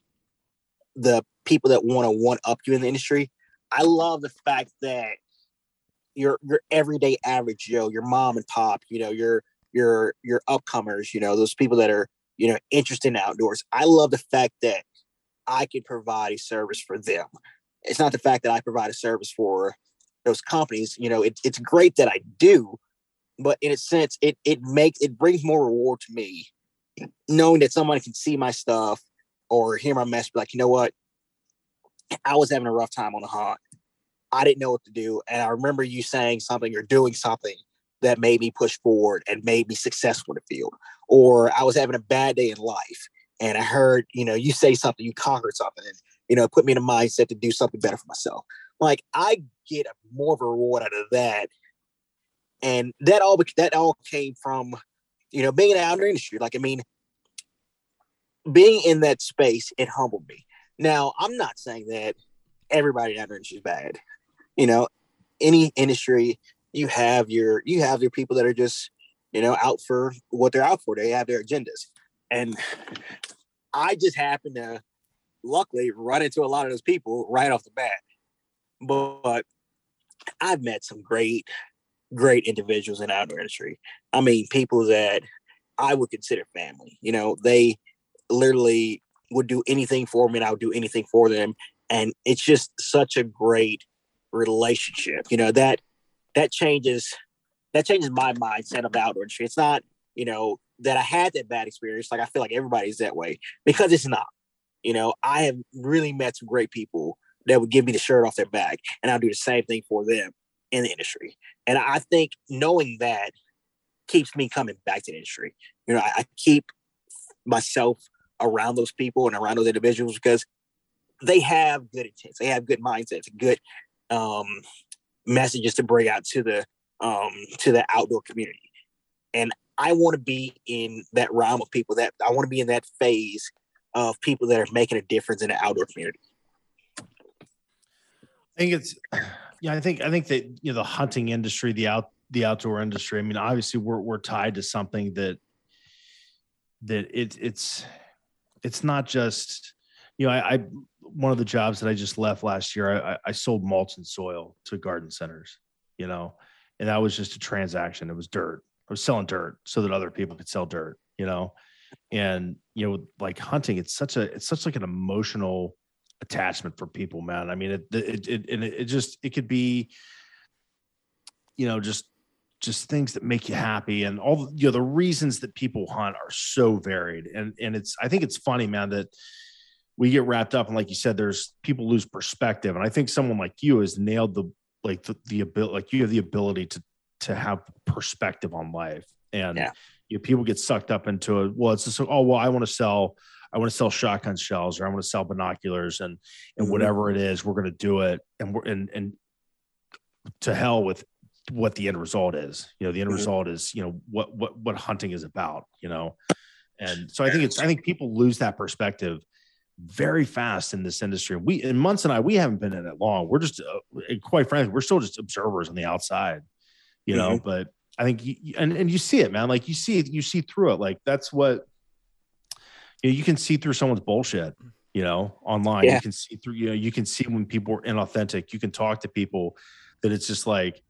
the people that want to one up you in the industry. I love the fact that your your everyday average Joe, your mom and pop, you know, your your your upcomers, you know, those people that are, you know, interested in outdoors. I love the fact that I can provide a service for them. It's not the fact that I provide a service for those companies. You know, it, it's great that I do, but in a sense, it it makes it brings more reward to me, knowing that someone can see my stuff or hear my message, like, you know what, I was having a rough time on the hunt. I didn't know what to do, and I remember you saying something or doing something that made me push forward and made me successful in the field. Or I was having a bad day in life, and I heard, you know, you say something, you conquered something, and you know, put me in a mindset to do something better for myself. Like I get more of a reward out of that and that all that all came from you know being in the outdoor industry like i mean being in that space it humbled me now i'm not saying that everybody in the industry is bad you know any industry you have your you have your people that are just you know out for what they're out for they have their agendas and i just happen to luckily run into a lot of those people right off the bat but i've met some great great individuals in outdoor industry. I mean, people that I would consider family. You know, they literally would do anything for me and I would do anything for them. And it's just such a great relationship. You know, that that changes that changes my mindset of the outdoor industry. It's not, you know, that I had that bad experience. Like I feel like everybody's that way because it's not. You know, I have really met some great people that would give me the shirt off their back and I'll do the same thing for them in the industry. And I think knowing that keeps me coming back to the industry. You know, I, I keep myself around those people and around those individuals because they have good intents, they have good mindsets, good um, messages to bring out to the um, to the outdoor community. And I want to be in that realm of people that I want to be in that phase of people that are making a difference in the outdoor community. I think it's yeah, I think I think that you know the hunting industry, the out the outdoor industry. I mean, obviously we're we're tied to something that that it it's it's not just you know I, I one of the jobs that I just left last year. I, I sold mulch and soil to garden centers, you know, and that was just a transaction. It was dirt. I was selling dirt so that other people could sell dirt, you know, and you know like hunting. It's such a it's such like an emotional attachment for people, man. I mean, it, it, it, and it just, it could be, you know, just, just things that make you happy and all you know, the reasons that people hunt are so varied. And, and it's, I think it's funny, man, that we get wrapped up and like you said, there's people lose perspective. And I think someone like you has nailed the, like the, the ability, like you have the ability to, to have perspective on life. And yeah. you know, people get sucked up into it. Well, it's just, oh, well, I want to sell, I want to sell shotgun shells or I want to sell binoculars and and mm-hmm. whatever it is, we're going to do it. And we're and and to hell with what the end result is. You know, the end mm-hmm. result is you know what what what hunting is about. You know, and so I think it's I think people lose that perspective very fast in this industry. We and Months and I we haven't been in it long. We're just uh, quite frankly we're still just observers on the outside. You know, mm-hmm. but I think you, and and you see it, man. Like you see it, you see through it. Like that's what you, know, you can see through someone's bullshit you know online yeah. you can see through you know you can see when people are inauthentic you can talk to people that it's just like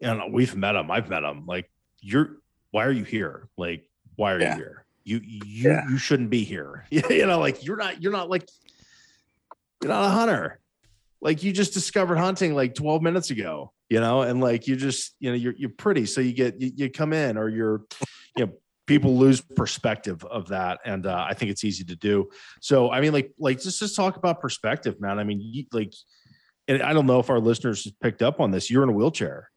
you know we've met them i've met them like you're why are you here like why are yeah. you here you you yeah. you shouldn't be here you know like you're not you're not like you're not a hunter like you just discovered hunting like 12 minutes ago you know and like you just you know you're, you're pretty so you get you, you come in or you're you know people lose perspective of that and uh, i think it's easy to do so i mean like like just just talk about perspective man i mean you, like and I don't know if our listeners picked up on this. You're in a wheelchair,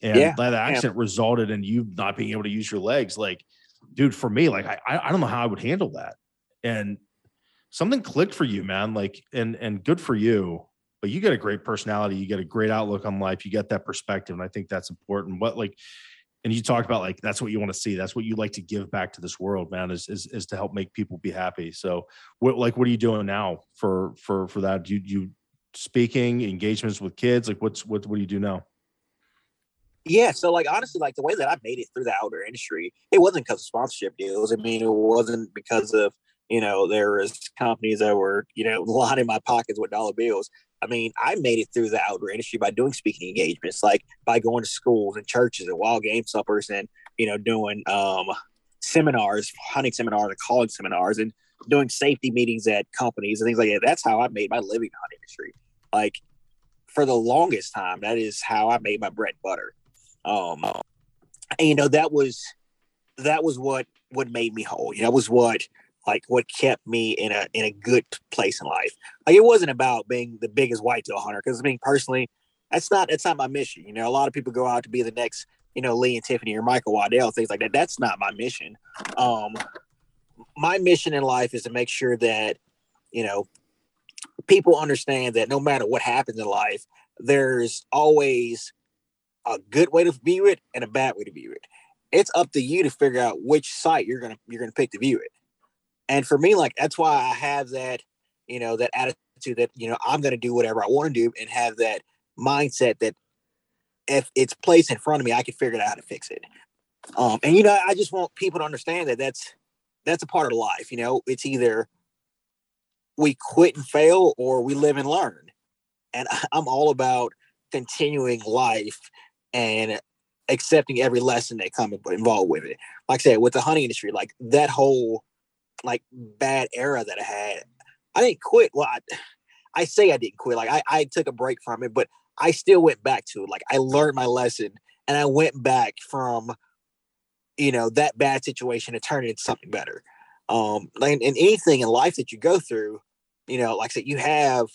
and Yeah, that accident resulted in you not being able to use your legs. Like, dude, for me, like I I don't know how I would handle that. And something clicked for you, man. Like, and and good for you. But you get a great personality. You get a great outlook on life. You get that perspective, and I think that's important. What like and you talked about like that's what you want to see that's what you like to give back to this world man is is, is to help make people be happy so what like what are you doing now for for for that do you, you speaking engagements with kids like what's what what do you do now Yeah, so like honestly, like the way that I made it through the outdoor industry, it wasn't because of sponsorship deals. I mean, it wasn't because of you know there was companies that were you know lining my pockets with dollar bills. I mean, I made it through the outdoor industry by doing speaking engagements, like by going to schools and churches and wild game suppers, and you know doing um, seminars, hunting seminars, and college seminars, and doing safety meetings at companies and things like that. That's how I made my living in the hunting industry. Like for the longest time, that is how I made my bread and butter. Um, and you know that was that was what what made me whole. You know, that was what like what kept me in a in a good place in life. Like it wasn't about being the biggest whitetail hunter because I mean personally, that's not that's not my mission. You know, a lot of people go out to be the next you know Lee and Tiffany or Michael Waddell things like that. That's not my mission. Um, my mission in life is to make sure that you know people understand that no matter what happens in life, there's always a good way to view it and a bad way to view it. It's up to you to figure out which site you're gonna you're gonna pick to view it. And for me, like that's why I have that, you know, that attitude that you know I'm gonna do whatever I want to do and have that mindset that if it's placed in front of me, I can figure out how to fix it. Um, and you know, I just want people to understand that that's that's a part of life. You know, it's either we quit and fail or we live and learn. And I'm all about continuing life and accepting every lesson that come involved with it. Like I said, with the hunting industry, like that whole like bad era that I had, I didn't quit. Well, I, I say I didn't quit. Like I, I took a break from it, but I still went back to it. Like I learned my lesson and I went back from, you know, that bad situation and turn it into something better. Um, and, and anything in life that you go through, you know, like I said, you have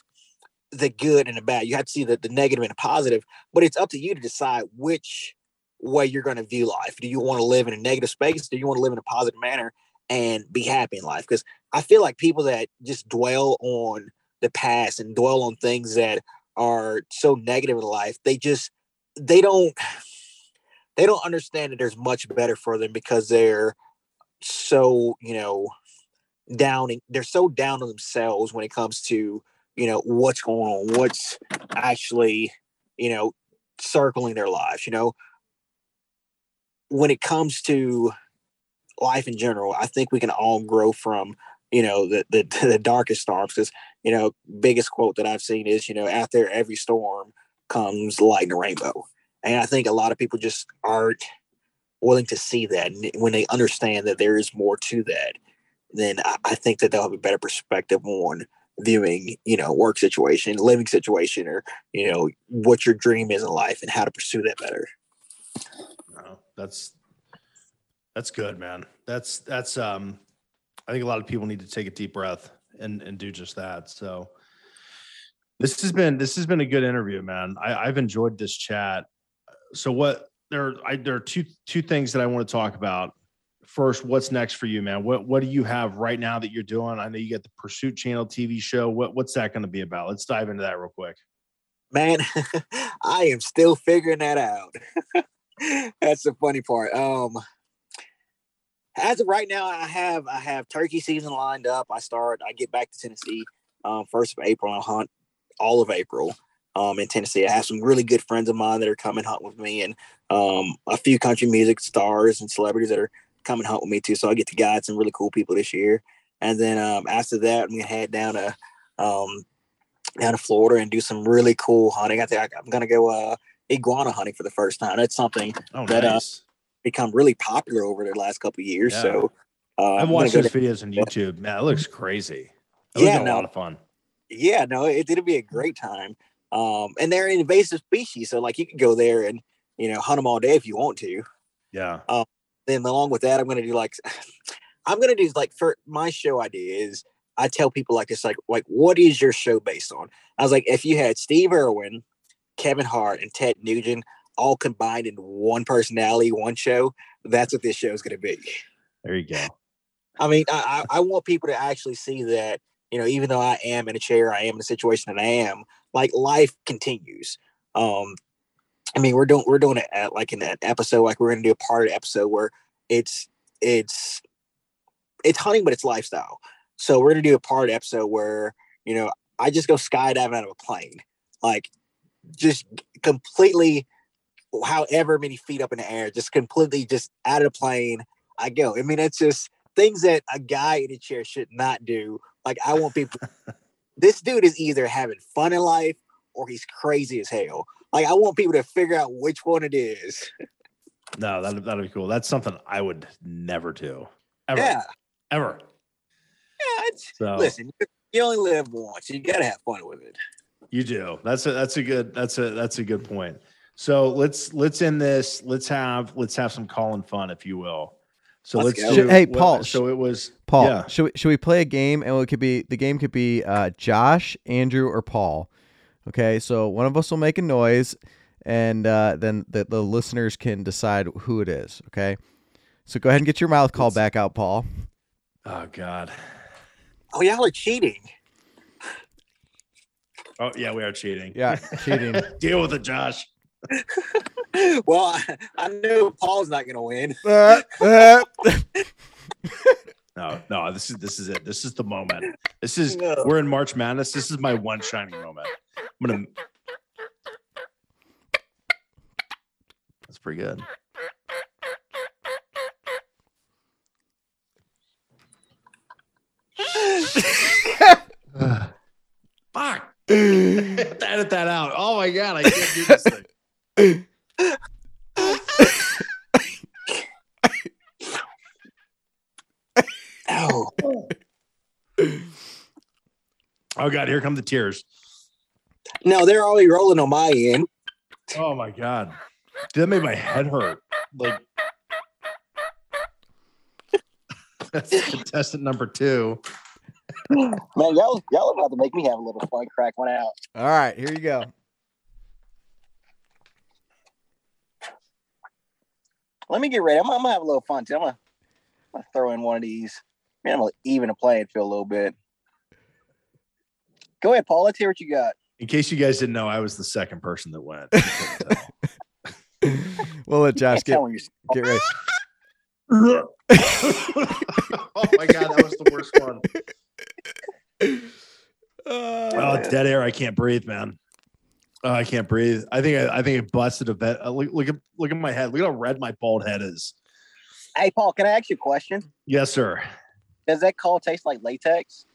the good and the bad. You have to see the, the negative and the positive, but it's up to you to decide which way you're going to view life. Do you want to live in a negative space? Do you want to live in a positive manner and be happy in life? Because I feel like people that just dwell on the past and dwell on things that are so negative in life, they just they don't they don't understand that there's much better for them because they're so you know down and they're so down on themselves when it comes to you know what's going on what's actually you know circling their lives you know? When it comes to life in general i think we can all grow from you know the the, the darkest storms because you know biggest quote that i've seen is you know after every storm comes light and rainbow. And i think a lot of people just aren't willing to see that and when they understand that there is more to that then I, I think that they'll have a better perspective on viewing, you know, work situation, living situation, or you know, what your dream is in life and how to pursue that better. No, that's that's good, man. That's that's um I think a lot of people need to take a deep breath and and do just that. So this has been this has been a good interview, man. I, I've enjoyed this chat. So what there I there are two two things that I want to talk about. First, what's next for you, man? What what do you have right now that you're doing? I know you got the Pursuit Channel TV show. What what's that going to be about? Let's dive into that real quick. Man, I am still figuring that out. That's the funny part. Um as of right now, I have I have turkey season lined up. I start I get back to Tennessee um first of April. I'll hunt all of April um in Tennessee. I have some really good friends of mine that are coming hunt with me and um a few country music stars and celebrities that are come and hunt with me too. So I get to guide some really cool people this year. And then um, after that, I'm gonna head down to um, down to Florida and do some really cool hunting. I think I'm gonna go uh, iguana hunting for the first time. That's something Oh, that uh, become really popular over the last couple of years. Yeah. So uh, I've watched those videos on YouTube. Man, it looks crazy. It Yeah, looks a no. lot of fun. yeah, no, it, it'll be a great time. Um, and they're an invasive species, so like you can go there and you know hunt them all day if you want to. Yeah. Then along with that, I'm gonna do like I'm gonna do like for my show idea is I tell people like this, like, like, what is your show based on? I was like, if you had Steve Irwin, Kevin Hart, and Ted Nugent all combined in one personality, one show, that's what this show is going to be. There you go. I mean, I, I I want people to actually see that, you know, even though I am in a chair, I am in a situation that I am, like life continues. Um, I mean, we're doing we're doing it at like in an episode, like we're gonna do a part of the episode where it's it's it's hunting, but it's lifestyle. So we're gonna do a part episode where, you know, I just go skydiving out of a plane. Like just completely however many feet up in the air, just completely just out of the plane. I go. I mean, it's just things that a guy in a chair should not do. Like I want people. this dude is either having fun in life or he's crazy as hell. Like I want people to figure out which one it is. No, that that'd be cool. That's something I would never do. Ever. Yeah, Ever. yeah. It's, So listen, you- you only live once. You gotta have fun with it. You do. That's a that's a good that's a that's a good point. So let's let's end this. Let's have let's have some calling fun, if you will. So Let's let's, do Hey, what- Paul, So it was Paul, Yeah. should we should we play a game and it could be the game could be uh, Josh, Andrew, or Paul. Okay, so one of us will make a noise, and uh, then the, the listeners can decide who it is. Okay, so go ahead and get your mouth call back out, Paul. Oh God. Oh, y'all are cheating. Oh yeah, we are cheating. Yeah, cheating. Deal with it, Josh. well, I, I know Paul's not gonna win. Uh, uh. No, no, this is this is it. This is the moment. This is No. we're in March Madness. This is my one shining moment. I'm gonna That's pretty good. Fuck. Edit that out. Oh my god, I can't do this thing. Oh, Oh god, here come the tears. no, they're already rolling on my end. Oh my god. Dude, that made my head hurt. Like that's contestant number two. Man, y'all, y'all about to make me have a little fun. Crack one out. All right, here you go. Let me get ready. I'm, I'm gonna have a little fun too. I'm gonna, I'm gonna throw in one of these. Man, I'm gonna even a playing field a little bit. Go ahead, Paul. Let's hear what you got. In case you guys didn't know, I was the second person that went. we'll let Josh get tell when you're- get ready. oh my god, that was the worst one. Uh, Oh, it's dead air. I can't breathe, man. Oh, I can't breathe. I think I, I think it busted a vet. uh, Look, look at look at my head. Look at how red my bald head is. Hey, Paul, can I ask you a question? Yes, sir. Does that call taste like latex?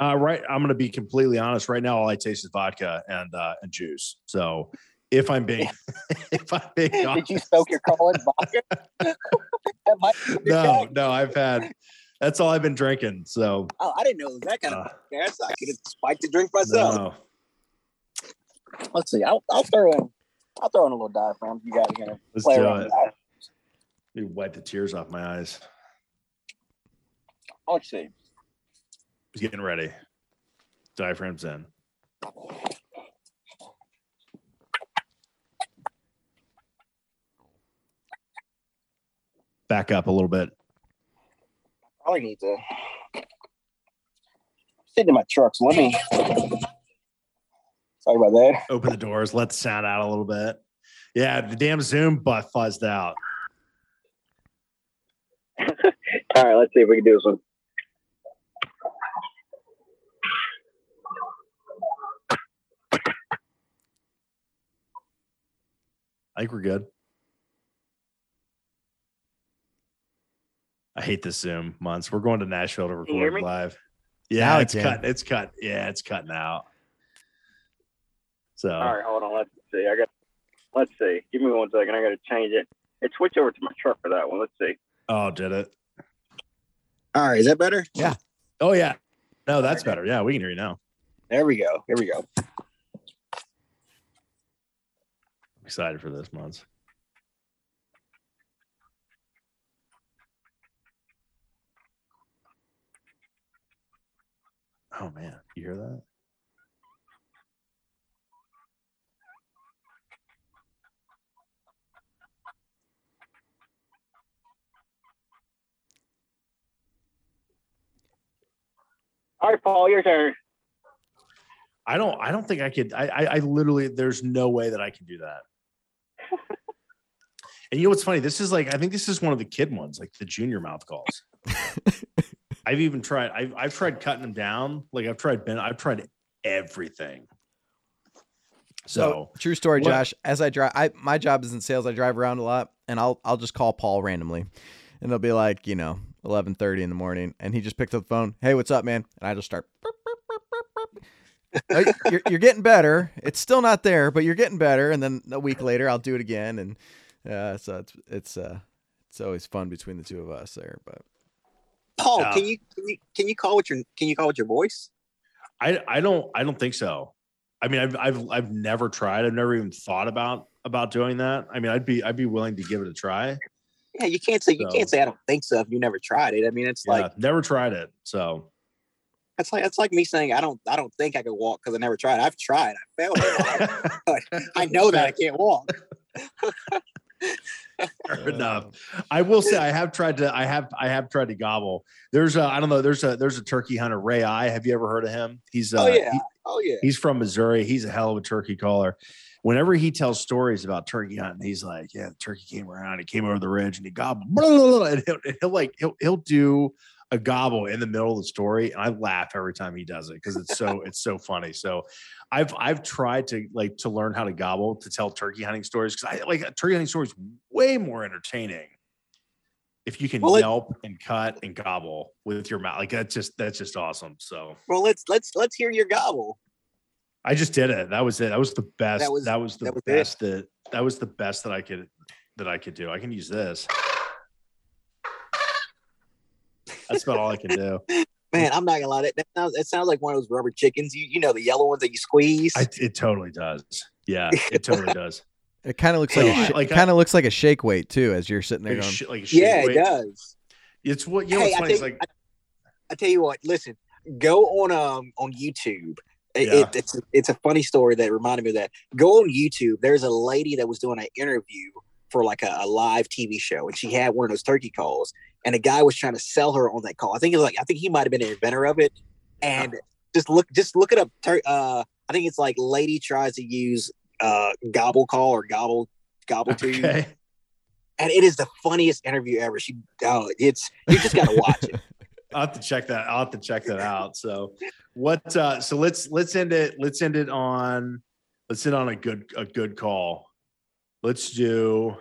Uh, right. I'm going to be completely honest. Right now, all I taste is vodka and uh, and juice. So if I'm being if I'm being Did you soak your call in vodka? that might be no, no, I've had that's all I've been drinking. So Oh, I didn't know it was that kind of uh, gas. I could have spiked the drink myself. no. Let's see. I'll, I'll throw in. I'll throw in a little diaphragm. You guys are gonna Let's play around me wipe the tears off my eyes. Let's see. He's getting ready. Diaphragms in. Back up a little bit. Probably need to. Sitting in my trucks. Let me. Sorry about that. Open the doors. Let the sound out a little bit. Yeah, the damn Zoom butt fuzzed out. All right, let's see if we can do this one. I think we're good. I hate this Zoom months. We're going to Nashville to record live. Yeah, Now it's can. cut. It's cut. Yeah, it's cutting out. So All right, hold on. Let's see. I got. Let's see. Give me one second. I got to change it. It switched over to my truck for that one. Let's see. oh, did it? All right, is that better? Yeah. Oh yeah. No, that's right. better. Yeah, we can hear you now. There we go. Here we go. I'm excited for this, month. Oh man, you hear that? All right, Paul, your turn. I don't. I don't think I could. I. I, I literally. There's no way that I can do that. and you know what's funny? This is like. I think this is one of the kid ones, like the junior mouth calls. I've even tried. I've. I've tried cutting them down. Like I've tried. Ben. I've tried everything. So, true story, what- Josh. As I drive, I my job is in sales. I drive around a lot, and I'll I'll just call Paul randomly, and it'll be like you know eleven thirty in the morning, and he just picked up the phone. Hey, what's up, man? And I just start. "Burp, burp, burp, burp, burp." Uh, you're, you're getting better. It's still not there, but you're getting better. And then a week later, I'll do it again, and uh, so it's it's uh it's always fun between the two of us there. But Paul, Yeah. can you can you can you call with your can you call with your voice? I. I don't. I don't think so. I mean, I've. I've. I've never tried. I've never even thought about about doing that. I mean, I'd be. I'd be willing to give it a try. Yeah, you can't say you So- can't say I don't think so if you never tried it. I mean, it's Yeah, like never tried it. So it's like it's like me saying I don't I don't think I could walk because I never tried. I've tried. I failed. But I know that I can't walk. Fair enough. I will say I have tried to I have I have tried to gobble. There's a I don't know, there's a there's a turkey hunter, Ray Eye. Have you ever heard of him? He's uh oh yeah. he- oh yeah. he's from Missouri. He's a hell of a turkey caller. Whenever he tells stories about turkey hunting, he's like, Yeah, the turkey came around, he came over the ridge and he gobbled blah, blah, blah, and he'll, he'll like he'll he'll do a gobble in the middle of the story. And I laugh every time he does it because it's so it's so funny. So I've I've tried to like to learn how to gobble to tell turkey hunting stories because I like a turkey hunting story is way more entertaining if you can Well, yelp and cut and gobble with your mouth. Like that's just that's just awesome. So Well, let's let's let's hear your gobble. I just did it. That was it. That was the best. That was- was, the that was it. best that that was the best that I could that I could do. I can use this. That's about all I can do. Man, I'm not gonna lie. That, that sounds it sounds like one of those rubber chickens. You you know the yellow ones that you squeeze. I, it totally does. Yeah, it totally does. it kind of looks like, So, a sh- like, it kind of looks like a shake weight too, as you're sitting there Like going. sh- like a yeah, shake it does. It's what you know. Hey, what's I funny? It's like I, I tell you what. Listen, go on um on YouTube. It, Yeah. it, it's it's a funny story that reminded me of that. Go on YouTube. There's a lady that was doing an interview for like a, a live TV show, and she had one of those turkey calls, and a guy was trying to sell her on that call. I think it was like I think he might have been an inventor of it, and just look just look it up. Tur- Uh, I think it's like lady tries to use uh gobble call or gobble gobble to okay. and it is the funniest interview ever. She, oh, it's you just got to watch it. I'll have to check that. I'll have to check that out. So what? uh So let's let's end it. Let's end it on. Let's end on a good a good call. Let's do.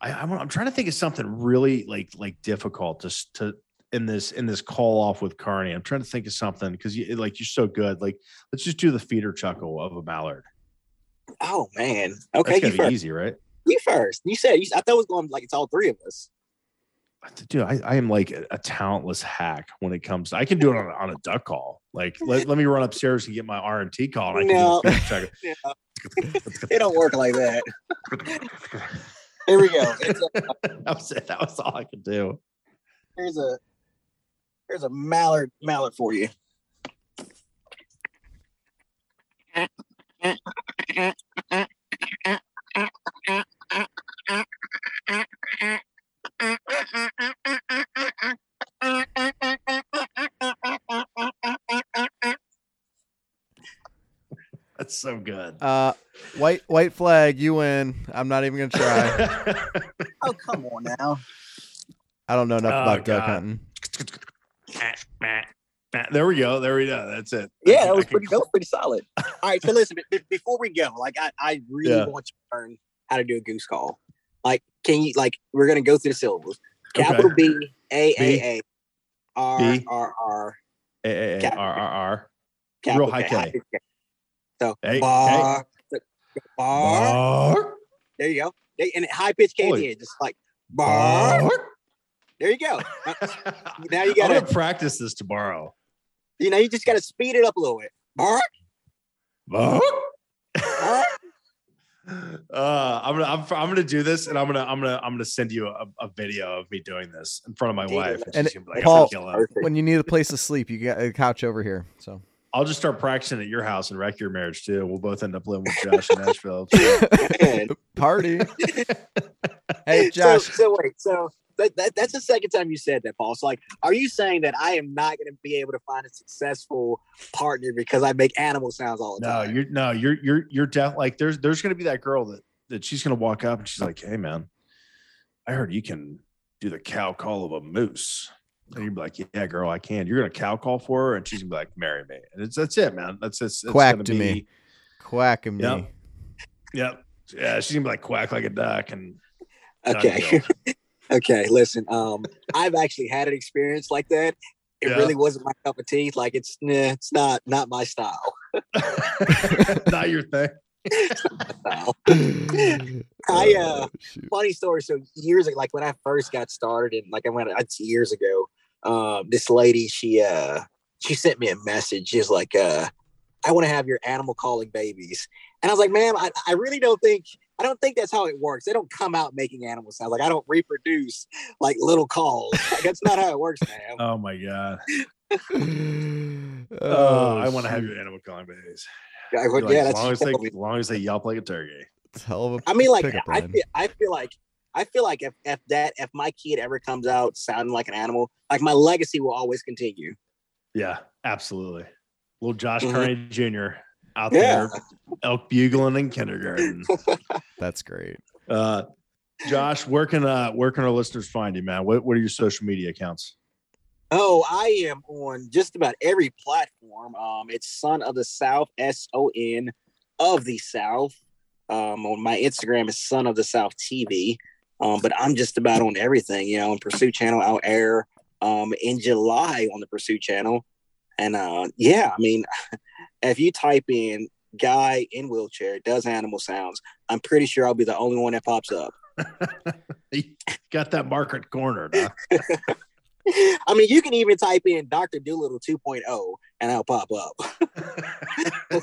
I, I'm, I'm trying to think of something really like like difficult to to in this in this call off with Kearney. I'm trying to think of something because you like you're so good. Like let's just do the feeder chuckle of a mallard. Oh man, okay, That's you first. easy, right? You first. You said you, I thought it was going like it's all three of us. Dude, I, I am like a, a talentless hack when it comes. To I can do it on, a- on a duck call. Like, let, let me run upstairs and get my RNT call, and I can No. feeder chuckle. Yeah, it don't work like that. Here we go. A, uh, that was it. That was all I could do. here's a here's a mallard mallard for you. So good. Uh, white white flag, you win. I'm not even gonna try. Oh come on now. I don't know enough Oh, about duck hunting. there we go. There we go. That's it. Yeah, I that was pretty. That was pretty solid. All right, so listen. be- before we go, like I, I really Yeah. want to learn how to do a goose call. Like, can you like we're gonna go through the syllables. Capital B A A A R B. R R A- A- A- Cap- R R R. capital high K. pitch K. So Hey, bar, bar. Bar. There you go. They- And high pitch K at Holy- the just like bar. Bar. There you go. Now you gotta, practice this tomorrow. you know, you just gotta speed it up a little bit. Bar, Bar. bar. Uh, I'm gonna I'm, I'm gonna do this, and I'm gonna I'm gonna I'm gonna send you a, a video of me doing this in front of my Dude, wife. and she's gonna like, Paul- "I'm gonna kill him." Perfect. When you need a place to sleep, you got a couch over here. So I'll just start practicing at your house and wreck your marriage too. We'll both end up living with Josh in Nashville. Man. party. hey, So, Josh. so wait, so that, that, that's the second time you said that, Paul. So like, are you saying that I am not going to be able to find a successful partner because I make animal sounds all the No, time? No, you're no, you're you're you're deaf. Like there's there's gonna be that girl that that she's gonna walk up and she's like, "Hey, man, I heard you can do the cow call of a moose." And you'd be like, "Yeah, girl, I can." You're gonna cow call for her, and she's gonna be like, "Marry me," and it's that's it, man. That's it's, it's Quack gonna to me. be- Quacking me. Yep. Yep. Yeah, she's gonna be like quack like a duck, and okay, okay. Listen, um, I've actually had an experience like that. It Yeah. really wasn't my cup of tea. Like it's, nah, it's not not my style. not your thing. I, uh, Oh, funny story. So years ago, like when I first got started, and like I went, it's years ago. Um, this lady, she uh, she sent me a message. She's like, uh, I want to have your animal calling babies, and I was like, ma'am, I, I really don't think. I don't think that's how it works. They don't come out making animal sounds. Like I don't reproduce like little calls. Like that's not how it works, ma'am. Oh my god. oh, Oh, I want to have your animal calling babies. I You're would- like, yeah, as that's. long as they as long as they yelp like a turkey. It's a hell of a I mean, like I feel, I feel like I feel like if, if that if my kid ever comes out sounding like an animal, like my legacy will always continue. Yeah, absolutely. Little Josh Mhm. Kearney Jr. out Yeah. there, elk bugling in kindergarten. That's great. Uh, Josh, where can uh, where can our listeners find you, man? What what are your social media accounts? Oh, I am on just about every platform. Um, it's Son of the South, S O N of the South. Um, on my Instagram is Son of the South TV. Um, but I'm just about on everything, you know, on Pursuit Channel, I'll air um in July on the Pursuit Channel. And uh yeah, I mean, if you type in guy in wheelchair does animal sounds, I'm pretty sure I'll be the only one that pops up. You Got that market cornered. Huh? I mean, you can even type in Dr. Dolittle 2.0 and I'll pop up.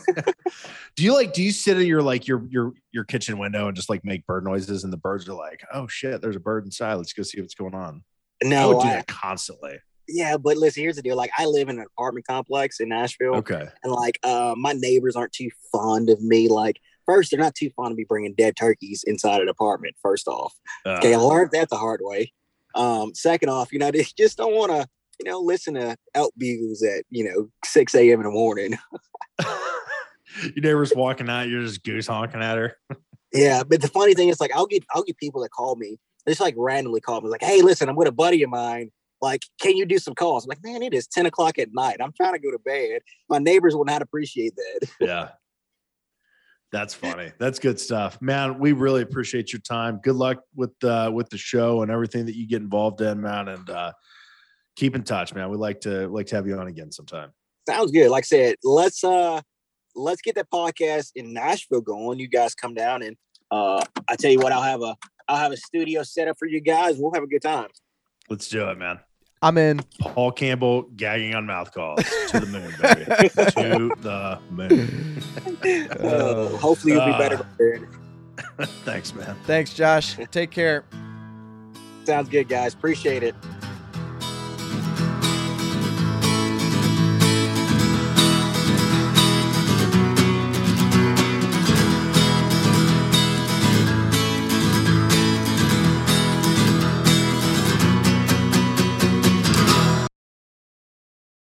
do you like do you sit in your like your your your kitchen window and just like make bird noises and the birds are like, oh shit, there's a bird inside. Let's go see what's going on. I No, would do I, that constantly. yeah, but listen, here's the deal. Like, I live in an apartment complex in Nashville, Okay. and like, uh, my neighbors aren't too fond of me. Like, first, they're not too fond of me bringing dead turkeys inside an apartment. First off, Uh, okay, I learned that the hard way. Um, second off, you know, they just don't want to, you know, listen to elk bugles at you know 6 a.m. in the morning. your neighbor's walking out, you're just goose honking at her. Yeah, but the funny thing is, like, I'll get I'll get people that call me. They just like randomly call me, like, "Hey, listen, I'm with a buddy of mine. Like, can you do some calls?" I'm like, "Man, it is 10 o'clock at night. I'm trying to go to bed. My neighbors will not appreciate that." Yeah. That's funny. That's good stuff. Man, we really appreciate your time. Good luck with uh with the show and everything that you get involved in, man. And uh keep in touch, man. We'd like to like to have you on again sometime. Sounds good. Like I said, let's uh let's get that podcast in Nashville going. You guys come down and uh I tell you what, I'll have a I'll have a studio set up for you guys. We'll have a good time. Let's do it, man. I'm in. Paul Campbell gagging on mouth calls to the moon, baby. to the moon. Uh, hopefully you'll be better Uh, prepared. Thanks, man. Thanks, Josh. Take care. Sounds good, guys. Appreciate it.